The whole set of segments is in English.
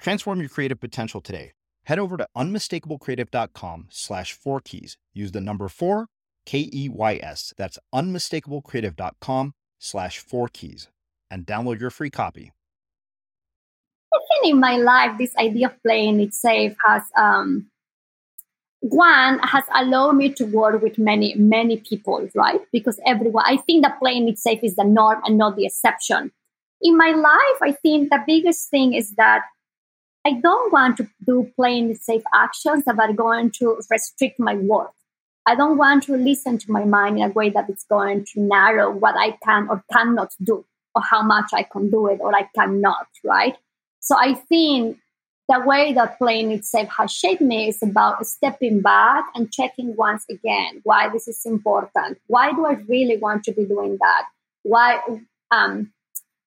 Transform your creative potential today. Head over to unmistakablecreative.com slash four keys. Use the number four, K E Y S. That's unmistakablecreative.com slash four keys and download your free copy. I in my life, this idea of playing it safe has, um, one, has allowed me to work with many, many people, right? Because everyone, I think that playing it safe is the norm and not the exception. In my life, I think the biggest thing is that I don't want to do plain safe actions that are going to restrict my work. I don't want to listen to my mind in a way that it's going to narrow what I can or cannot do, or how much I can do it or I cannot, right? So I think the way that playing it safe has shaped me is about stepping back and checking once again why this is important. Why do I really want to be doing that? Why um,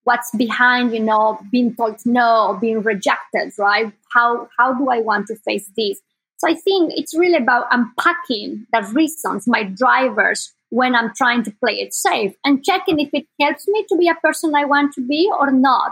what's behind you know being told no or being rejected right? How how do i want to face this? So i think it's really about unpacking the reasons my drivers when i'm trying to play it safe and checking if it helps me to be a person i want to be or not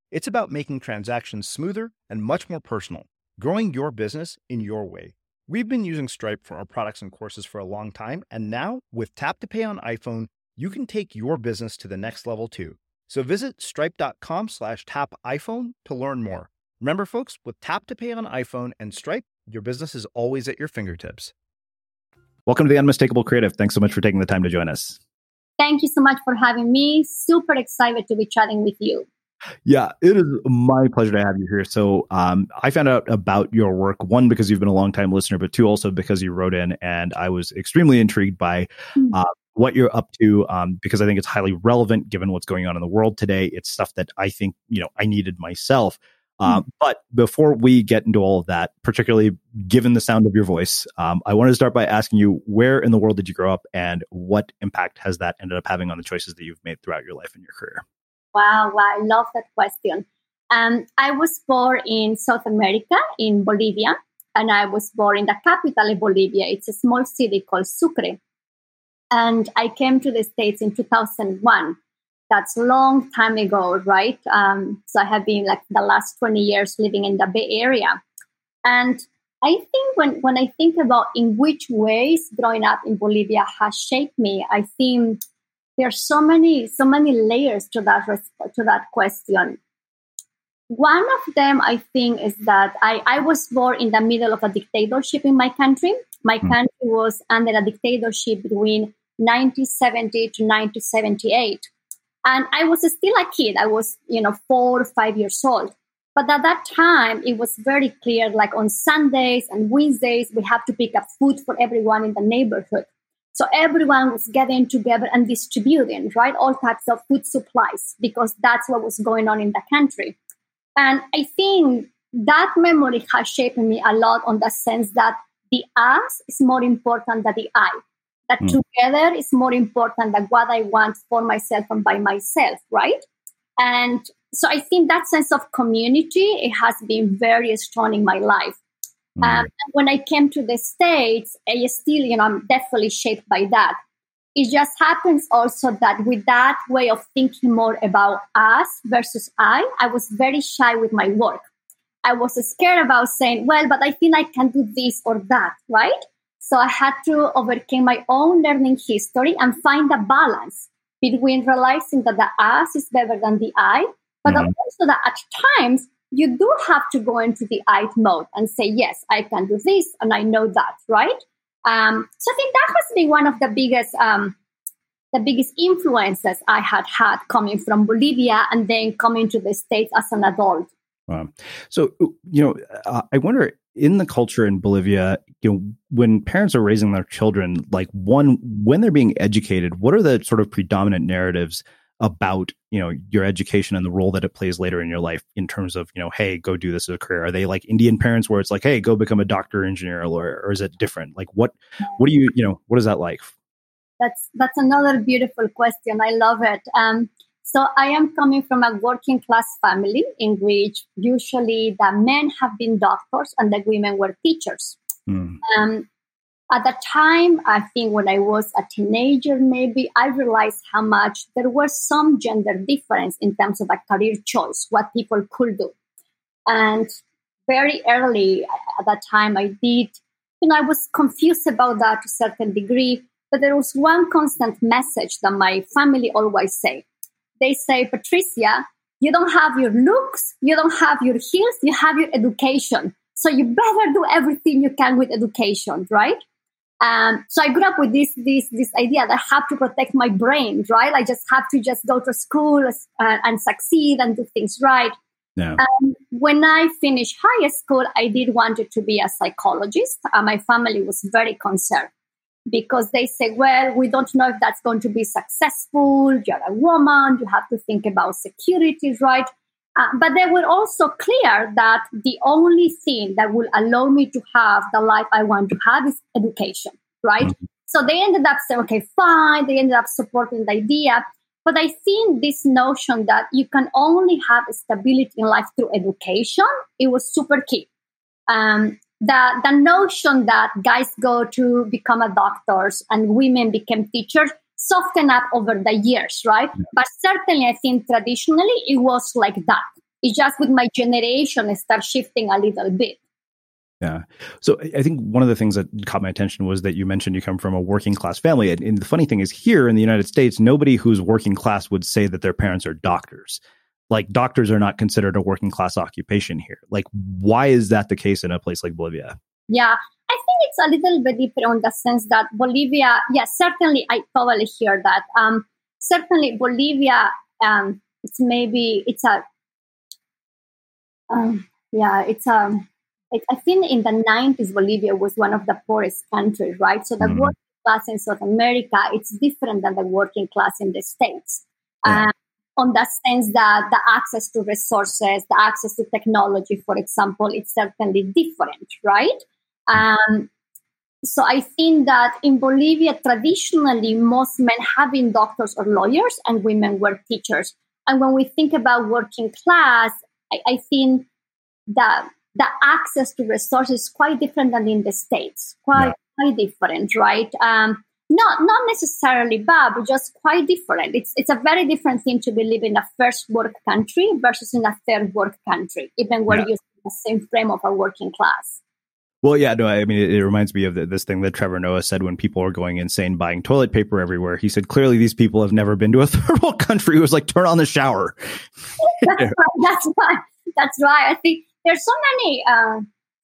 It's about making transactions smoother and much more personal, growing your business in your way. We've been using Stripe for our products and courses for a long time, and now with Tap to Pay on iPhone, you can take your business to the next level too. So visit stripe.com slash tap iPhone to learn more. Remember, folks, with Tap to Pay on iPhone and Stripe, your business is always at your fingertips. Welcome to the Unmistakable Creative. Thanks so much for taking the time to join us. Thank you so much for having me. Super excited to be chatting with you. Yeah, it is my pleasure to have you here. So, um, I found out about your work one because you've been a long time listener, but two also because you wrote in, and I was extremely intrigued by hmm. uh, what you're up to um, because I think it's highly relevant given what's going on in the world today. It's stuff that I think you know I needed myself. Um, but before we get into all of that, particularly given the sound of your voice, um, I wanted to start by asking you where in the world did you grow up and what impact has that ended up having on the choices that you've made throughout your life and your career? Wow, wow I love that question. Um, I was born in South America, in Bolivia, and I was born in the capital of Bolivia. It's a small city called Sucre. And I came to the States in 2001. That's a long time ago, right? Um, so I have been like the last 20 years living in the Bay Area. And I think when, when I think about in which ways growing up in Bolivia has shaped me, I think there's so many so many layers to that to that question. One of them, I think, is that I, I was born in the middle of a dictatorship in my country. My mm. country was under a dictatorship between 1970 to 1978. And I was still a kid. I was, you know, four or five years old. But at that time, it was very clear like on Sundays and Wednesdays, we have to pick up food for everyone in the neighborhood. So everyone was getting together and distributing, right? All types of food supplies because that's what was going on in the country. And I think that memory has shaped me a lot on the sense that the us is more important than the I that mm. together is more important than what I want for myself and by myself, right? And so I think that sense of community, it has been very strong in my life. Mm. Um, when I came to the States, I still, you know, I'm definitely shaped by that. It just happens also that with that way of thinking more about us versus I, I was very shy with my work. I was scared about saying, well, but I think I can do this or that, right? So I had to overcome my own learning history and find a balance between realizing that the us is better than the I, but mm-hmm. also that at times you do have to go into the I mode and say, yes, I can do this and I know that, right? Um, so I think that has been one of the biggest um, the biggest influences I had had coming from Bolivia and then coming to the States as an adult. Wow. So, you know, uh, I wonder in the culture in Bolivia, you know, when parents are raising their children, like one, when they're being educated, what are the sort of predominant narratives about, you know, your education and the role that it plays later in your life in terms of, you know, hey, go do this as a career? Are they like Indian parents where it's like, hey, go become a doctor, engineer, lawyer, or is it different? Like what, what do you, you know, what is that like? That's, that's another beautiful question. I love it. Um, so I am coming from a working class family in which usually the men have been doctors and the women were teachers. Mm. Um, at that time, I think when I was a teenager, maybe I realized how much there was some gender difference in terms of a career choice, what people could do. And very early at that time, I did, you know, I was confused about that to a certain degree. But there was one constant message that my family always said they say, Patricia, you don't have your looks, you don't have your heels, you have your education. So you better do everything you can with education, right? Um, so I grew up with this this this idea that I have to protect my brain, right? I just have to just go to school uh, and succeed and do things right. Yeah. Um, when I finished high school, I did wanted to be a psychologist. Uh, my family was very concerned because they say, well, we don't know if that's going to be successful. You're a woman. You have to think about security, right? Uh, but they were also clear that the only thing that will allow me to have the life I want to have is education, right? Mm-hmm. So they ended up saying, okay, fine. They ended up supporting the idea. But I think this notion that you can only have stability in life through education, it was super key. Um, the, the notion that guys go to become a doctors and women become teachers soften up over the years, right? Yeah. But certainly I think traditionally it was like that. It's just with my generation, it started shifting a little bit. Yeah. So I think one of the things that caught my attention was that you mentioned you come from a working class family. And, and, the funny thing is, here in the United States, nobody who's working class would say that their parents are doctors. Like, doctors are not considered a working class occupation here. Like, why is that the case in a place like Bolivia? Yeah. It's a little bit different in the sense that Bolivia, yes, yeah, certainly I totally hear that. Um, certainly Bolivia, um, it's maybe, it's a, um, yeah, it's a, um, I think in the 90s, Bolivia was one of the poorest countries, right? So the mm working class in South America, it's different than the working class in the States. Yeah. Um, on the sense that the access to resources, the access to technology, for example, it's certainly different, right? Um, so I think that in Bolivia, traditionally, most men have been doctors or lawyers and women were teachers. And when we think about working class, I, I think that the access to resources is quite different than in the states quite yeah. quite different right um, not not necessarily bad but just quite different it's it's a very different thing to be living in a first world country versus in a third world country even where yeah. you're in the same frame of a working class well, yeah, no, I mean, it, it reminds me of the, this thing that Trevor Noah said when people are going insane buying toilet paper everywhere. He said, clearly these people have never been to a third world country. It was like, turn on the shower. that's right. That's right. That's right. I think there's so many uh,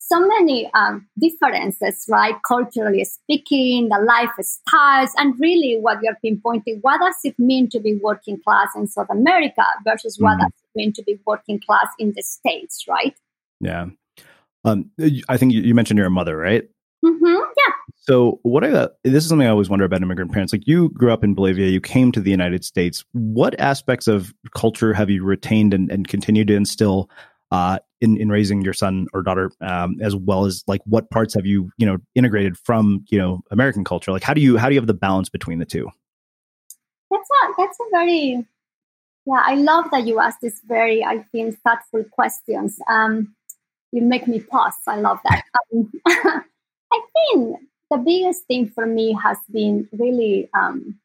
so many um, differences, right? Culturally speaking, the lifestyles, and really what you're pinpointing. What does it mean to be working class in South America versus what mm-hmm. does it mean to be working class in the States, right? Yeah. Um, I think you mentioned you're a mother, right? Mm-hmm. Yeah. So, what I this is something I always wonder about immigrant parents. Like, you grew up in Bolivia, you came to the United States. What aspects of culture have you retained and, and continued to instill uh, in in raising your son or daughter, um, as well as like what parts have you you know integrated from you know American culture? Like how do you how do you have the balance between the two? That's a that's a very yeah. I love that you ask this very I think thoughtful questions. Um, you make me pause. I love that. Um, I think the biggest thing for me has been really um,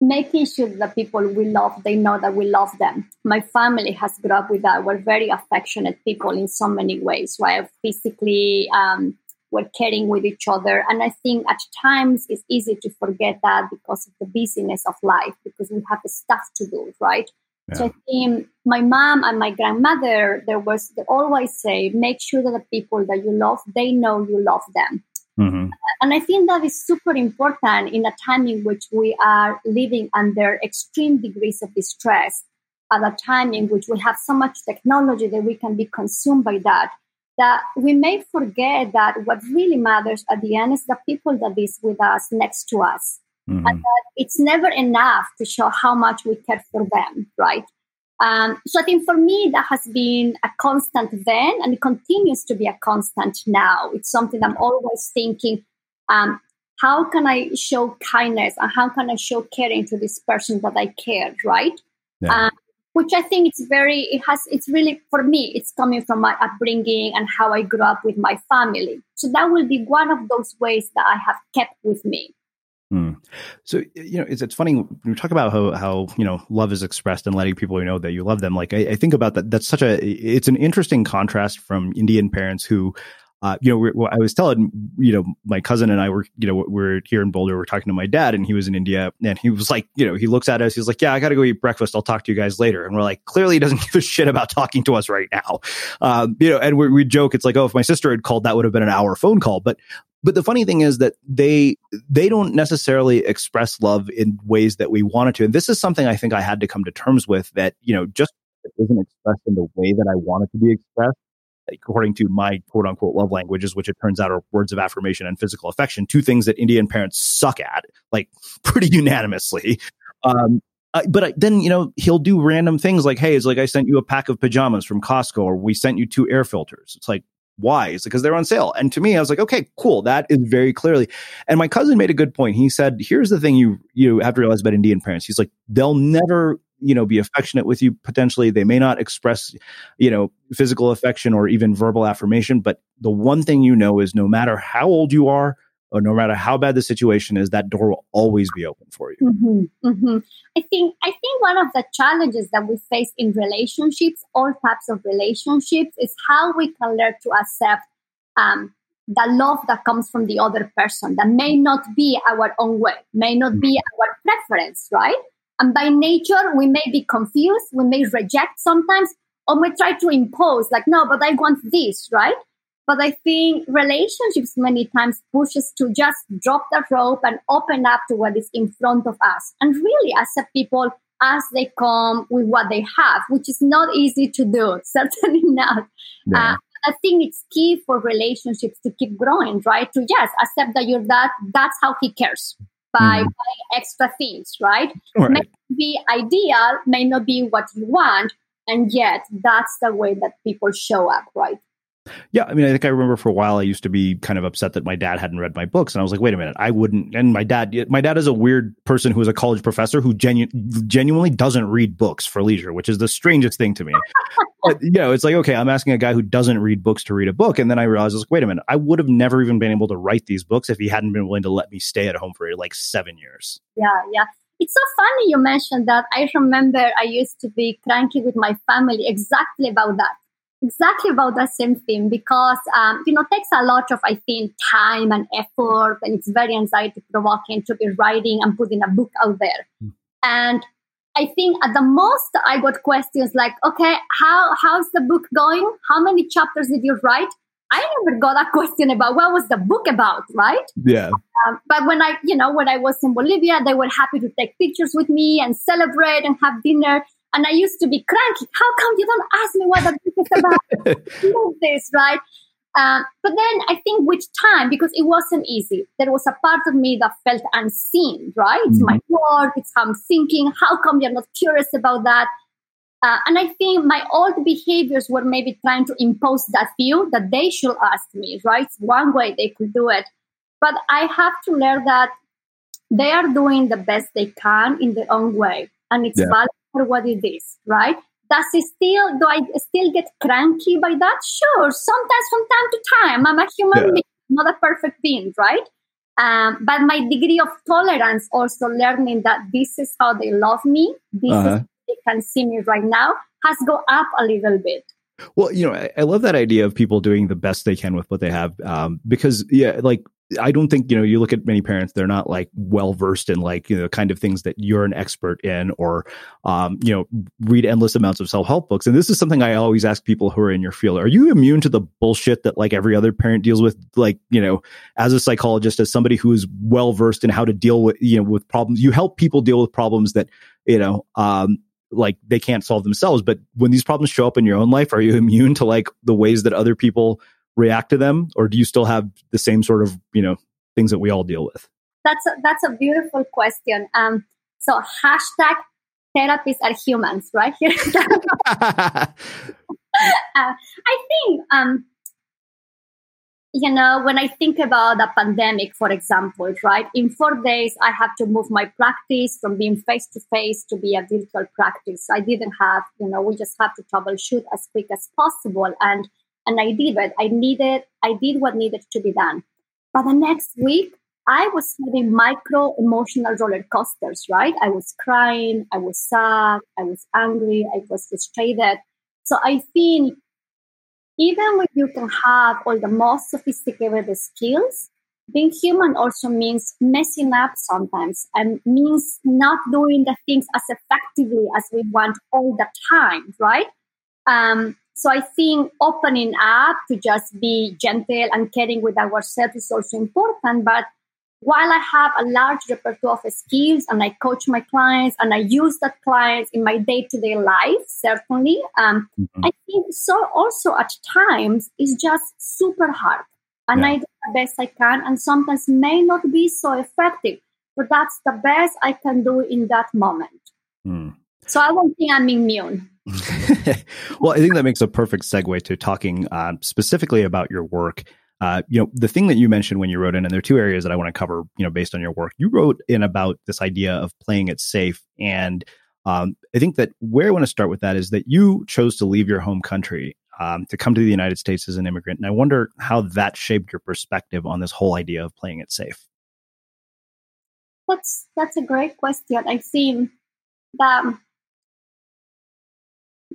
making sure that people we love, they know that we love them. My family has grown up with that. We're very affectionate people in so many ways, right? Physically, um, we're caring with each other. And I think at times it's easy to forget that because of the busyness of life, because we have stuff to do, right? Yeah. So I think my mom and my grandmother, there was, they always say, make sure that the people that you love, they know you love them. Mm-hmm. And I think that is super important in a time in which we are living under extreme degrees of distress, at a time in which we have so much technology that we can be consumed by that, that we may forget that what really matters at the end is the people that is with us next to us. Mm-hmm. And that it's never enough to show how much we care for them, right? Um, so I think for me, that has been a constant then, and it continues to be a constant now. It's something I'm always thinking, um, how can I show kindness and how can I show caring to this person that I care, right? Yeah. Um, which I think it's very, it has, it's really, for me, it's coming from my upbringing and how I grew up with my family. So that will be one of those ways that I have kept with me. Hmm. So you know, it's it's funny when we talk about how how you know love is expressed and letting people know that you love them. Like I, I think about that. That's such a it's an interesting contrast from Indian parents who uh, you know, I was telling, you know, my cousin and I were, you know, we're here in Boulder. We're talking to my dad, and he was in India, and he was like, you know, he looks at us. He's like, "Yeah, I got to go eat breakfast. I'll talk to you guys later." And we're like, clearly, he doesn't give a shit about talking to us right now. Um, you know, and we, we joke, it's like, oh, if my sister had called, that would have been an hour phone call. But but the funny thing is that they they don't necessarily express love in ways that we wanted to and this is something i think i had to come to terms with that you know just that isn't expressed in the way that I want it to be expressed, according to my quote unquote love languages, which it turns out are words of affirmation and physical affection, two things that Indian parents suck at, like pretty unanimously. Um, uh, but I, then you know he'll do random things like, "Hey, it's like I sent you a pack of pajamas from Costco, or we sent you two air filters." It's like, why? It's because they're on sale. And to me, I was like, okay, cool. That is very clearly. And my cousin made a good point. He said, here's the thing you you have to realize about Indian parents. He's like, they'll never you know be affectionate with you potentially they may not express you know physical affection or even verbal affirmation but the one thing you know is no matter how old you are or no matter how bad the situation is, that door will always be open for you. Mm-hmm, mm-hmm. I think I think one of the challenges that we face in relationships, all types of relationships, is how we can learn to accept um, the love that comes from the other person that may not be our own way, may not be mm-hmm. our preference, right? And by nature, we may be confused, we may reject sometimes, or we try to impose, like, no, but I want this, right? But I think relationships many times pushes to just drop the rope and open up to what is in front of us and really accept people as they come with what they have, which is not easy to do, certainly not. Uh, I think it's key for relationships to keep growing, right? To just accept that you're that, that's how he cares by mm. buying extra things, right? right? May be ideal, may not be what you want, and yet that's the way that people show up, right? Yeah, I mean, I think I remember for a while I used to be kind of upset that my dad hadn't read my books, and I was like, wait a minute, I wouldn't. And my dad, my dad is a weird person who is a college professor who genu- genuinely doesn't read books for leisure, which is the strangest thing to me. but you know, it's like okay, I'm asking a guy who doesn't read books to read a book, and then I realized, I was like, wait a minute, I would have never even been able to write these books if he hadn't been willing to let me stay at home for like seven years. Yeah, yeah. It's so funny you mentioned that. I remember I used to be cranky with my family exactly about that exactly about the same thing because um, you know takes a lot of i think time and effort and it's very anxiety provoking to be writing and putting a book out there. Mm. and i think at the most i got questions like okay how how's the book going? How many chapters did you write? I never got a question about what was the book about right? Yeah. Um, but when i you know when i was in bolivia they were happy to take pictures with me and celebrate and have dinner and I used to be cranky. How come you don't ask me what the book is about? Love this, right? Uh, but then I think with time, because it wasn't easy, there was a part of me that felt unseen, right? It's my mm-hmm. work, it's how I'm thinking. How come you're not curious about that? Uh, and I think my old behaviors were maybe trying to impose that view that they should ask me, right? It's one way they could do it. But I have to learn that they are doing the best they can in their own way. And it's yeah. valid for what it is, right? Does it still, do I still get cranky by that? Sure, sometimes from time to time. I'm a human yeah. being, not a perfect being, right? Um, but my degree of tolerance, also learning that this is how they love me, this uh-huh. is they can see me right now, has go up a little bit. Well, you know, I, I, love that idea of people doing the best they can with what they have, um, because yeah, like I don't think, you know, you look at many parents, they're not like well versed in like, you know, the kind of things that you're an expert in or, um, you know, read endless amounts of self help books. And this is something I always ask people who are in your field. Are you immune to the bullshit that like every other parent deals with? Like, you know, as a psychologist, as somebody who is well versed in how to deal with, you know, with problems, you help people deal with problems that, you know, um, like they can't solve themselves. But when these problems show up in your own life, are you immune to like the ways that other people react to them or do you still have the same sort of you know things that we all deal with? That's a, that's a beautiful question. Um so hashtag therapists are humans right? Uh, i think um you know when i think about the pandemic for example right? In four days i have to move my practice from being face to face to be a virtual practice. I didn't have you know we just have to troubleshoot as quick as possible. And and I did it. I needed, I did what needed to be done. But the next week, I was having micro emotional roller coasters, right? I was crying, I was sad, I was angry, I was frustrated. So I think even when you can have all the most sophisticated skills, being human also means messing up sometimes and means not doing the things as effectively as we want all the time, right? Um, so I think opening up to just be gentle and caring with ourselves is also important. But while I have a large repertoire of skills and I coach my clients and I use that clients in my day to day life, certainly, um, mm-hmm. I think so also at times is just super hard. And yeah. I do the best I can and sometimes may not be so effective, but that's the best I can do in that moment. Mm. So I won't think I'm immune. well, I think that makes a perfect segue to talking uh, specifically about your work uh, you know, the thing that you mentioned when you wrote in, and there are two areas that I want to cover, you know, based on your work. You wrote in about this idea of playing it safe. And um, I think that where I want to start with that is that you chose to leave your home country um, to come to the United States as an immigrant. And I wonder how that shaped your perspective on this whole idea of playing it safe. That's that's a great question. I've seen the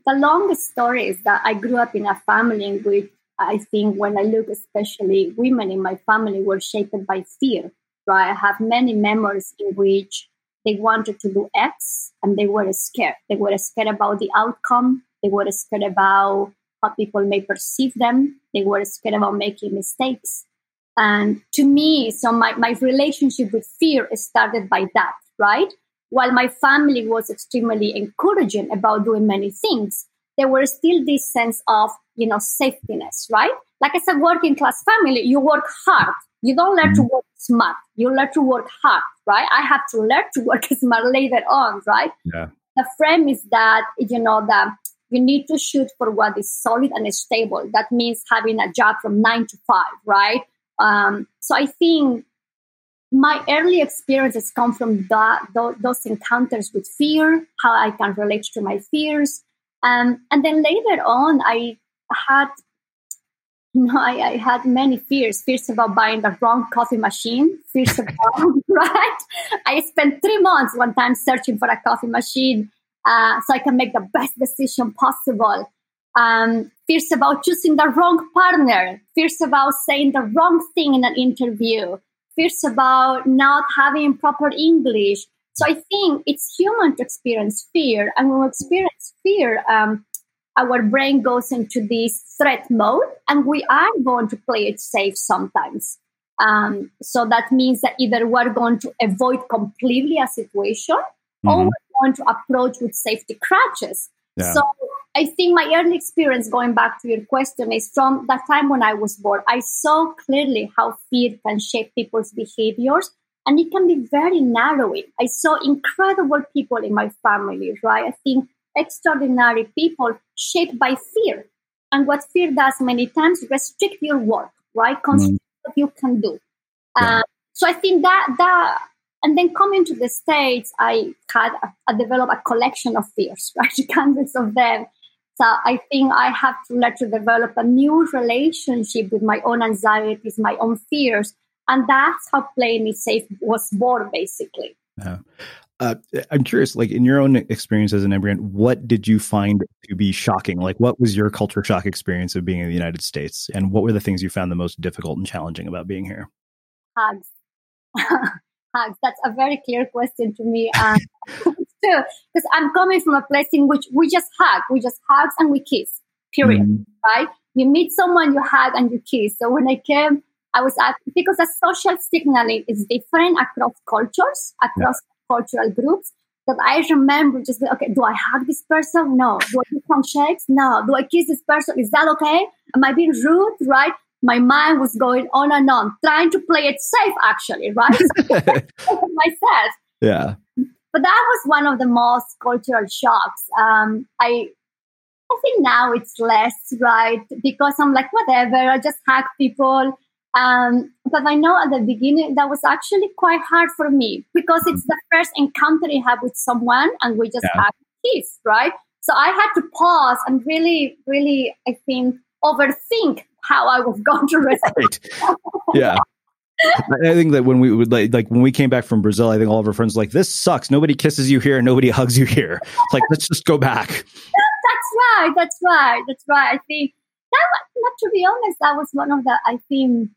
the longest story is that I grew up in a family in which I think when I look, especially women in my family were shaped by fear, right? I have many memories in which they wanted to do X and they were scared. They were scared about the outcome. They were scared about how people may perceive them. They were scared about making mistakes. And to me, so my, my relationship with fear started by that, right? While my family was extremely encouraging about doing many things, there was still this sense of you know safetyness right? Like i said working class family you work hard. You don't learn to mm-hmm. work smart. You learn to work hard right? I have to learn to work smart later on right? Yeah. The frame is that you know that you need to shoot for what is solid and stable. That means having a job from nine to five right? Um, so i think my early experiences come from that, those encounters with fear how i can relate to my fears um, and then later on, I had you know, I, I, had many fears. Fears about buying the wrong coffee machine. Fears about, right? I spent three months one time searching for a coffee machine uh, so I can make the best decision possible. Um, fears about choosing the wrong partner. Fears about saying the wrong thing in an interview. Fears about not having proper English. So I think it's human to experience fear, and when we experience fear, um, our brain goes into this threat mode, and we are going to play it safe sometimes. Um, so that means that either we're going to avoid completely a situation, mm-hmm. or we're going to approach with safety crutches. Yeah. So I think my early experience, going back to your question, is from that time when I was born. I saw clearly how fear can shape people's behaviors and it can be very narrowing. I saw incredible people in my family, right? I think extraordinary people shaped by fear. And what fear does many times restrict your work, right? Constrict mm. what you can do. Yeah. Uh, so I think that that and then coming to the states, I had I developed a collection of fears, right? Hundreds of them. So I think I have to learn to develop a new relationship with my own anxieties, my own fears, and that's how playing it safe was born basically yeah. Uh, I'm curious, like in your own experience as an immigrant, what did you find to be shocking? Like, what was your culture shock experience of being in the United States, and what were the things you found the most difficult and challenging about being here? Hugs, hugs. That's a very clear question to me. Um, too, because I'm coming from a place in which we just hug, we just hugs and we kiss. Period. Mm-hmm. Right? You meet someone, you hug and you kiss. So when I came I was at, because the social signaling is different across cultures, across yeah. cultural groups. That I remember just okay, do I hug this person? No. Do I do handshakes? No. Do I kiss this person? Is that okay? Am I being rude? Right? My mind was going on and on, trying to play it safe, actually, right? myself. Yeah. But that was one of the most cultural shocks. Um, I I think now it's less, right? Because I'm like, whatever, I just hug people. Um, but I know at the beginning that was actually quite hard for me because it's the first encounter I have with someone and we just yeah. had kiss, right? So I had to pause and really, really, I think, overthink how I was going to respond. Right. Yeah. I think that when we would like, like when we came back from Brazil, I think all of our friends were like, "This sucks. Nobody kisses you here. Nobody hugs you here. Like, let's just go back." That's right. That's right. That's right. I think that, not to be honest, that was one of the I think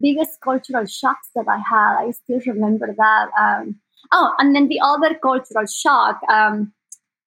biggest cultural shocks that I had. I still remember that. Um, oh, and then the other cultural shock, um,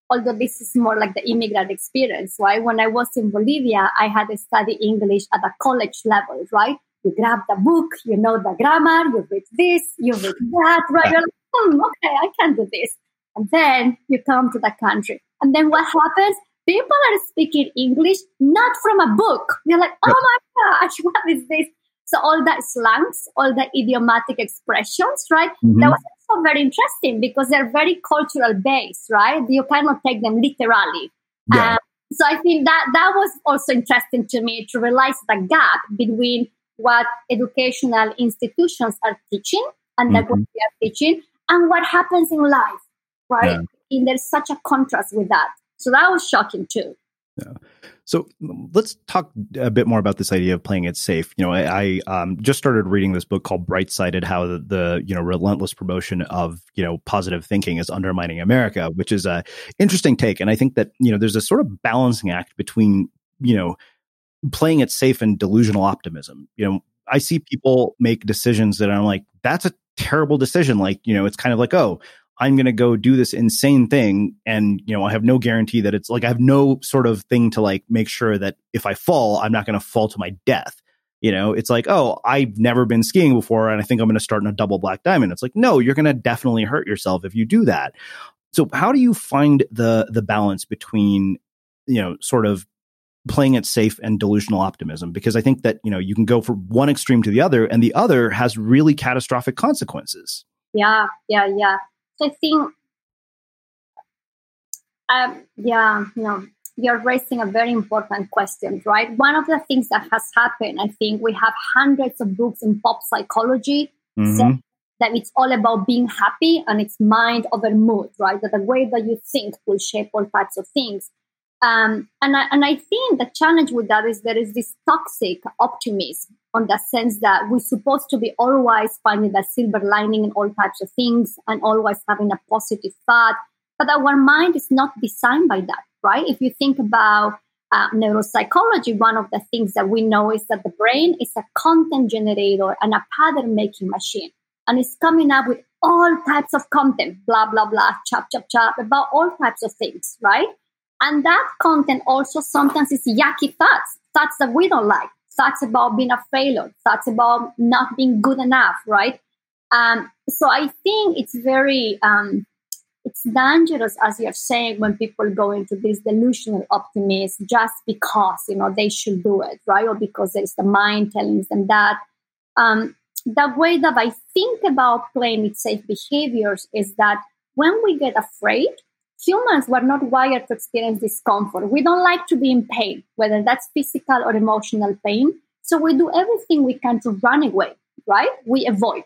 although this is more like the immigrant experience, right? When I was in Bolivia, I had to study English at a college level, right? You grab the book, you know the grammar, you read this, you read that, right? You're like, hmm, okay, I can do this. And then you come to the country. And then what happens? People are speaking English not from a book. They're like, oh my gosh, what is this? So all that slangs, all the idiomatic expressions, right? Mm-hmm. That was also very interesting because they're very cultural based, right? You cannot take them literally. Yeah. Um, so I think that that was also interesting to me to realize the gap between what educational institutions are teaching and mm-hmm. what we are teaching and what happens in life, right? Yeah. And there's such a contrast with that. So that was shocking too. Yeah. So let's talk a bit more about this idea of playing it safe. You know, I, I um, just started reading this book called Bright Sided: How the, the, you know relentless promotion of you know positive thinking is undermining America, which is a interesting take. And I think that you know there's a sort of balancing act between you know playing it safe and delusional optimism. You know, I see people make decisions that I'm like, that's a terrible decision. Like, you know, it's kind of like, oh, I'm going to go do this insane thing. And, you know, I have no guarantee that it's like, I have no sort of thing to like make sure that if I fall, I'm not going to fall to my death. You know, it's like, oh, I've never been skiing before and I think I'm going to start in a double black diamond. It's like, no, you're going to definitely hurt yourself if you do that. So how do you find the the balance between, you know, sort of playing it safe and delusional optimism because I think that, you know, you can go from one extreme to the other and the other has really catastrophic consequences. Yeah, yeah, yeah. I think, um, yeah, you know, you're raising a very important question, right? One of the things that has happened, I think we have hundreds of books in pop psychology mm-hmm. that it's all about being happy and it's mind over mood, right? That the way that you think will shape all types of things. Um, and, I, and I think the challenge with that is there is this toxic optimism on the sense that we're supposed to be always finding the silver lining in all types of things and always having a positive thought. But our mind is not designed by that, right? If you think about uh, neuropsychology, one of the things that we know is that the brain is a content generator and a pattern making machine. And it's coming up with all types of content, blah, blah, blah, chop, chop, chop, about all types of things, right? And that content also sometimes is yucky thoughts, thoughts that we don't like thoughts about being a failure, thoughts about not being good enough, right? Um, so I think it's very um, it's dangerous, as you're saying, when people go into this delusional optimism just because you know they should do it, right? Or because there's the mind telling them that. Um, the way that I think about playing with safe behaviors is that when we get afraid, humans were not wired to experience discomfort. We don't like to be in pain, whether that's physical or emotional pain. So we do everything we can to run away, right? We avoid.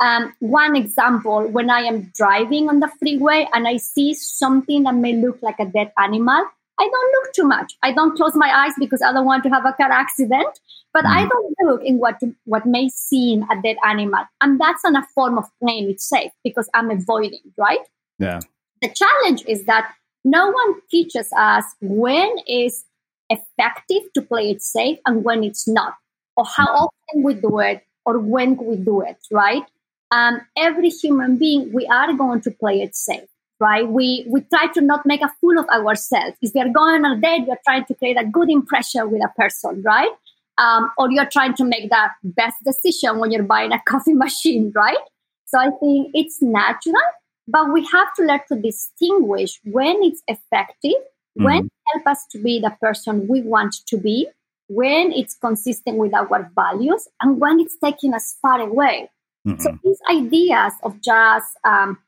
Um, one example, when I am driving on the freeway and I see something that may look like a dead animal, I don't look too much. I don't close my eyes because I don't want to have a car accident, but mm. I don't look in what what may seem a dead animal, and that's not a form of pain it safe because I'm avoiding, right? Yeah. The challenge is that no one teaches us when is effective to play it safe and when it's not, or how often we do it, or when we do it, right? Um, every human being, we are going to play it safe, right? We we try to not make a fool of ourselves. If we are going on a date, we are trying to create a good impression with a person, right? Um, or you're trying to make the best decision when you're buying a coffee machine, right? So I think it's natural but we have to learn to distinguish when it's effective, mm-hmm. when it helps us to be the person we want to be, when it's consistent with our values, and when it's taking us far away. Mm-hmm. So these ideas of just um,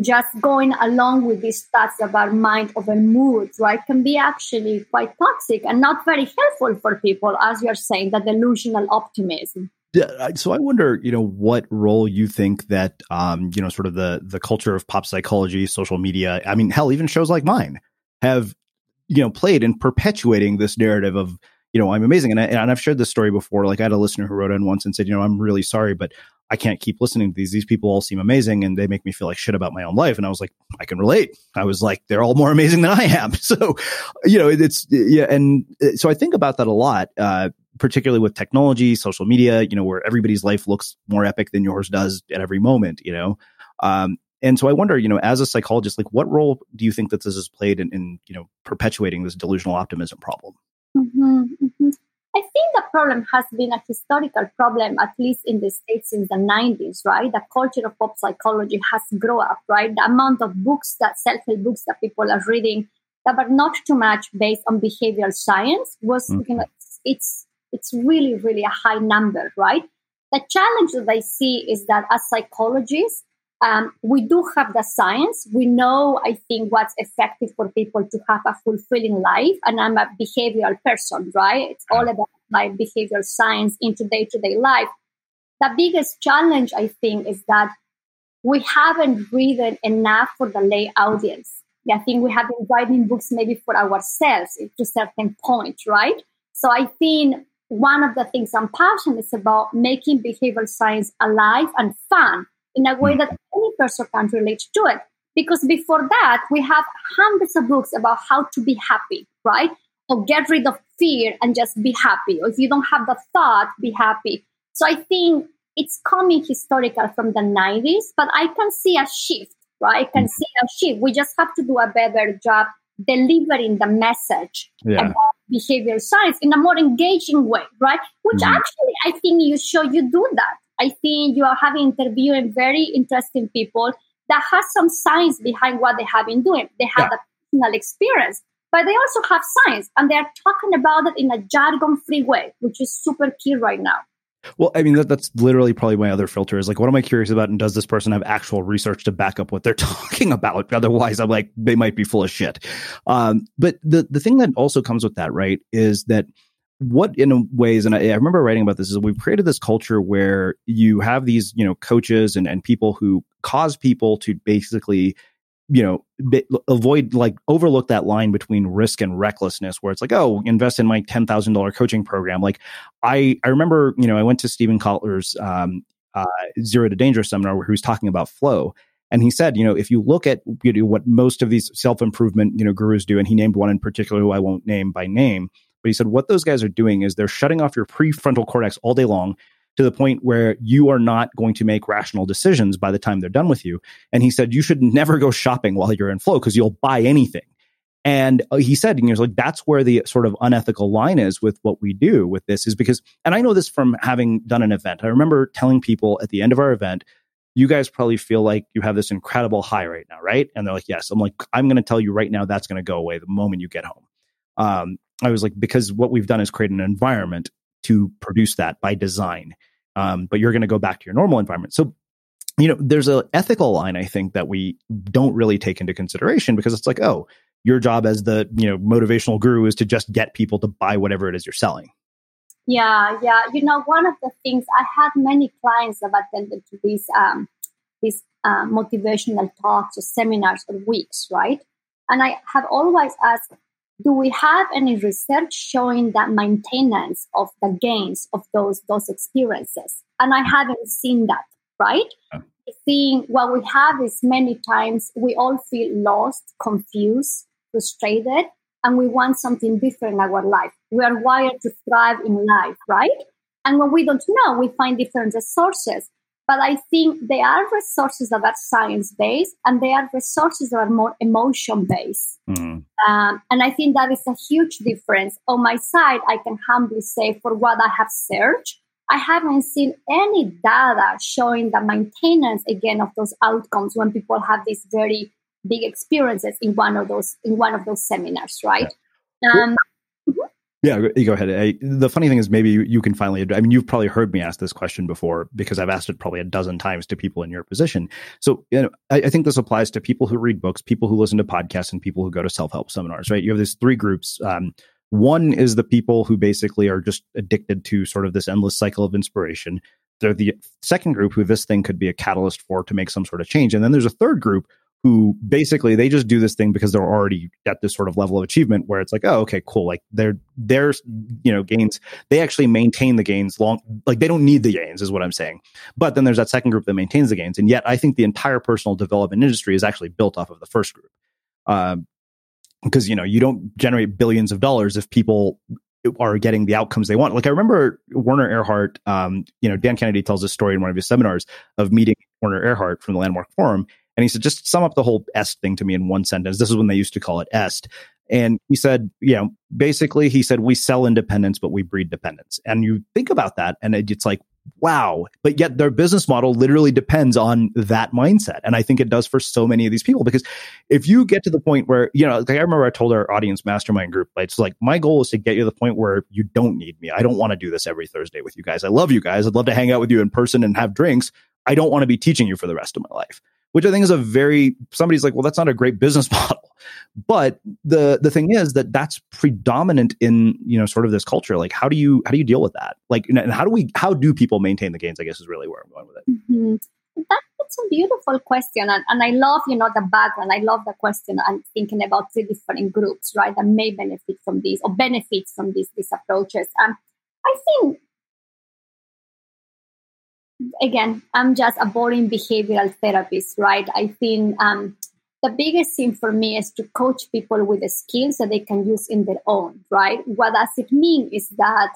just going along with these thoughts about mind over mood, right, can be actually quite toxic and not very helpful for people, as you're saying, the delusional optimism so I wonder, you know, what role you think that, um, you know, sort of the the culture of pop psychology, social media. I mean, hell, even shows like mine have, you know, played in perpetuating this narrative of, you know, I'm amazing. And, I, and I've shared this story before. Like I had a listener who wrote in once and said, you know, I'm really sorry, but I can't keep listening to these. These people all seem amazing and they make me feel like shit about my own life. And I was like, I can relate. I was like, they're all more amazing than I am. So, you know, it's, yeah. And uh, so I think about that a lot. Uh, particularly with technology, social media, you know, where everybody's life looks more epic than yours does at every moment, you know. Um, and so I wonder, you know, as a psychologist, like what role do you think that this has played in, in you know, perpetuating this delusional optimism problem? Mm-hmm, mm-hmm. I think the problem has been a historical problem, at least in the States since the 90s, right? The culture of pop psychology has grown up, right? The amount of books that self help books that people are reading that are not too much based on behavioral science was, mm-hmm. you know, it's, it's really, really a high number, right? The challenge that I see is that as psychologists, um, we do have the science. We know, I think, what's effective for people to have a fulfilling life. And I'm a behavioral person, right? It's all about my behavioral science into day to day life. The biggest challenge, I think, is that we haven't written enough for the lay audience. I think we have been writing books maybe for ourselves to certain point, right? So I think one of the things I'm passionate is about making behavioral science alive and fun in a way mm. that any person can relate to it. Because before that, we have hundreds of books about how to be happy, right? Or get rid of fear and just be happy. Or if you don't have the thought, be happy. So I think it's coming historical from the 90s, but I can see a shift, right? I can mm. see a shift. We just have to do a better job delivering the message yeah. about behavioral science in a more engaging way, right? Which mm-hmm. actually I think you show you do that. I think you are having interviewing very interesting people that has some science behind what they have been doing. They have yeah. the personal experience, but they also have science and they are talking about it in a jargon free way, which is super key right now. Well, I mean, that, that's literally probably my other filter is like, what am I curious about? And does this person have actual research to back up what they're talking about? Otherwise, I'm like, they might be full of shit. Um, but the, the thing that also comes with that, right, is that what in ways and I, I, remember writing about this is we've created this culture where you have these you know coaches and, and people who cause people to basically you know avoid like overlook that line between risk and recklessness where it's like oh invest in my $10000 coaching program. Like i i remember you know i went to Steven Kotler's um, uh, zero to dangerous seminar where he was talking about flow. And he said, you know, if you look at you know, what most of these self improvement, you know, gurus do, and he named one in particular who I won't name by name, but he said what those guys are doing is they're shutting off your prefrontal cortex all day long to the point where you are not going to make rational decisions by the time they're done with you. And he said you should never go shopping while you're in flow because you'll buy anything. And uh, he said, and he was like, that's where the sort of unethical line is with what we do with this is because, and I know this from having done an event. I remember telling people at the end of our event, you guys probably feel like you have this incredible high right now, right? And they're like, yes. I'm like, I'm going to tell you right now that's going to go away the moment you get home. Um, I was like, because what we've done is create an environment to produce that by design. Um, but you're going to go back to your normal environment. So, you know, there's an ethical line I think that we don't really take into consideration because it's like, oh, your job as the you know motivational guru is to just get people to buy whatever it is you're selling. Yeah, yeah. You know, one of the things I had many clients that attended to these um, these uh, motivational talks or seminars or weeks, right? And I have always asked do we have any research showing that maintenance of the gains of those those experiences? And i haven't seen that right? Yeah. seeing what we have is many times we all feel lost confused frustrated and we want something different in our life. We are wired to thrive in life right? And when we don't know we find different resources but I think there are resources that are science based and there are resources that are more emotion based. Mm. Um, and I think that is a huge difference. On my side, I can humbly say for what I have searched, I haven't seen any data showing the maintenance again of those outcomes when people have these very big experiences in one of those in one of those seminars, right? Yeah. Um, yeah, go ahead. I, the funny thing is, maybe you, you, can finally. I mean, you've probably heard me ask this question before because I've asked it probably a dozen times to people in your position. So, you know, I, I think this applies to people who read books, people who listen to podcasts, and people who go to self help seminars. Right? You have these three groups. Um, one is the people who basically are just addicted to sort of this endless cycle of inspiration. They're the second group who this thing could be a catalyst for to make some sort of change, and then there's a third group who basically they just do this thing because they're already at this sort of level of achievement where it's like oh okay cool. Like their their you know gains they actually maintain the gains long like they don't need the gains is what i'm saying. But then there's that second group that maintains the gains. And yet i think the entire personal development industry is actually built off of the first group. Um, because you know you don't generate billions of dollars if people are getting the outcomes they want. Like i remember werner erhard um, you know dan kennedy tells this story in one of his seminars of meeting werner erhard from the landmark forum and he said, just sum up the whole EST thing to me in one sentence. This is when they used to call it EST. And he said, you know, basically, he said, we sell independence, but we breed dependence. And you think about that, and it's like, wow. But yet their business model literally depends on that mindset. And I think it does for so many of these people because if you get to the point where, you know, like I remember I told our audience mastermind group, it's like my goal is to get you to the point where you don't need me. I don't want to do this every Thursday with you guys. I love you guys. I'd love to hang out with you in person and have drinks. I don't want to be teaching you for the rest of my life which I think is a very somebody's like, well, that's not a great business model. But the the thing is that that's predominant in you know sort of this culture. Like, how do you how do you deal with that? Like, and how do we how do people maintain the gains? I guess is really where I'm going with it. Mm-hmm. That, that's a beautiful question, and, and I love you know the background. I love the question. I'm thinking about three different groups, right, that may benefit from these or benefits from these these approaches. Um, I think again, I'm just a boring behavioral therapist, right? I think um, the biggest thing for me is to coach people with the skills that they can use in their own, right? What does it mean is that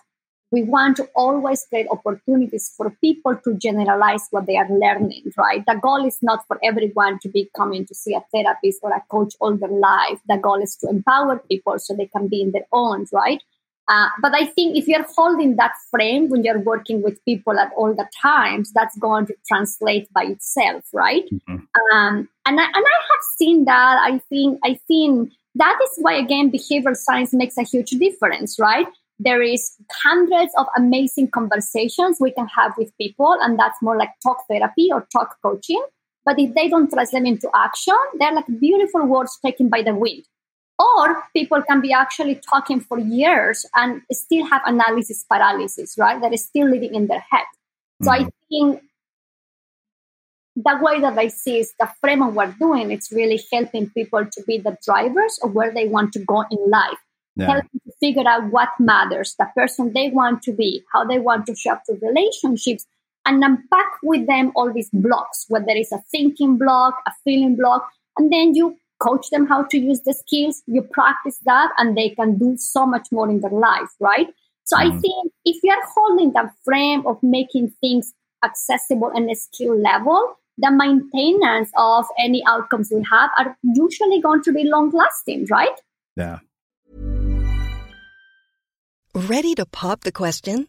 we want to always create opportunities for people to generalize what they are learning, right? The goal is not for everyone to be coming to see a therapist or a coach all their life. The goal is to empower people so they can be in their own, right? Uh, but I think if you're holding that frame when you're working with people at all the times, that's going to translate by itself, right? Mm-hmm. Um, and I, and I have seen that. I think I think that is why again behavioral science makes a huge difference, right? There is hundreds of amazing conversations we can have with people, and that's more like talk therapy or talk coaching. But if they don't translate into action, they're like beautiful words taken by the wind or people can be actually talking for years and still have analysis paralysis, right? That is still living in their head. So mm-hmm. I think the way that I see is the framework we're doing, it's really helping people to be the drivers of where they want to go in life. Yeah. Helping to figure out what matters, the person they want to be, how they want to show up to relationships, and unpack with them all these blocks, whether it's a thinking block, a feeling block, and then you coach them how to use the skills, you practice that, and they can do so much more in their life, right? So mm-hmm. I think if you're holding that frame of making things accessible and a skill level, the maintenance of any outcomes we have are usually going to be long lasting, right? Yeah. Ready to pop the question?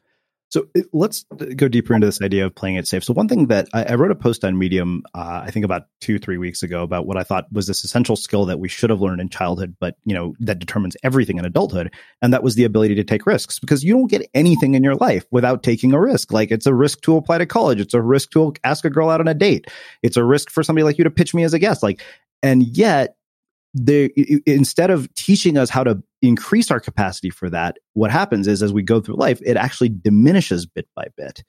So let's go deeper into this idea of playing it safe. So one thing that I, I wrote a post on Medium, uh, I think about two, three weeks ago about what I thought was this essential skill that we should have learned in childhood, but you know that determines everything in adulthood, and that was the ability to take risks because you don't get anything in your life without taking a risk. Like it's a risk to apply to college, it's a risk to ask a girl out on a date, it's a risk for somebody like you to pitch me as a guest. Like, and yet they instead of teaching us how to increase our capacity for that what happens is as we go through life it actually diminishes bit by bit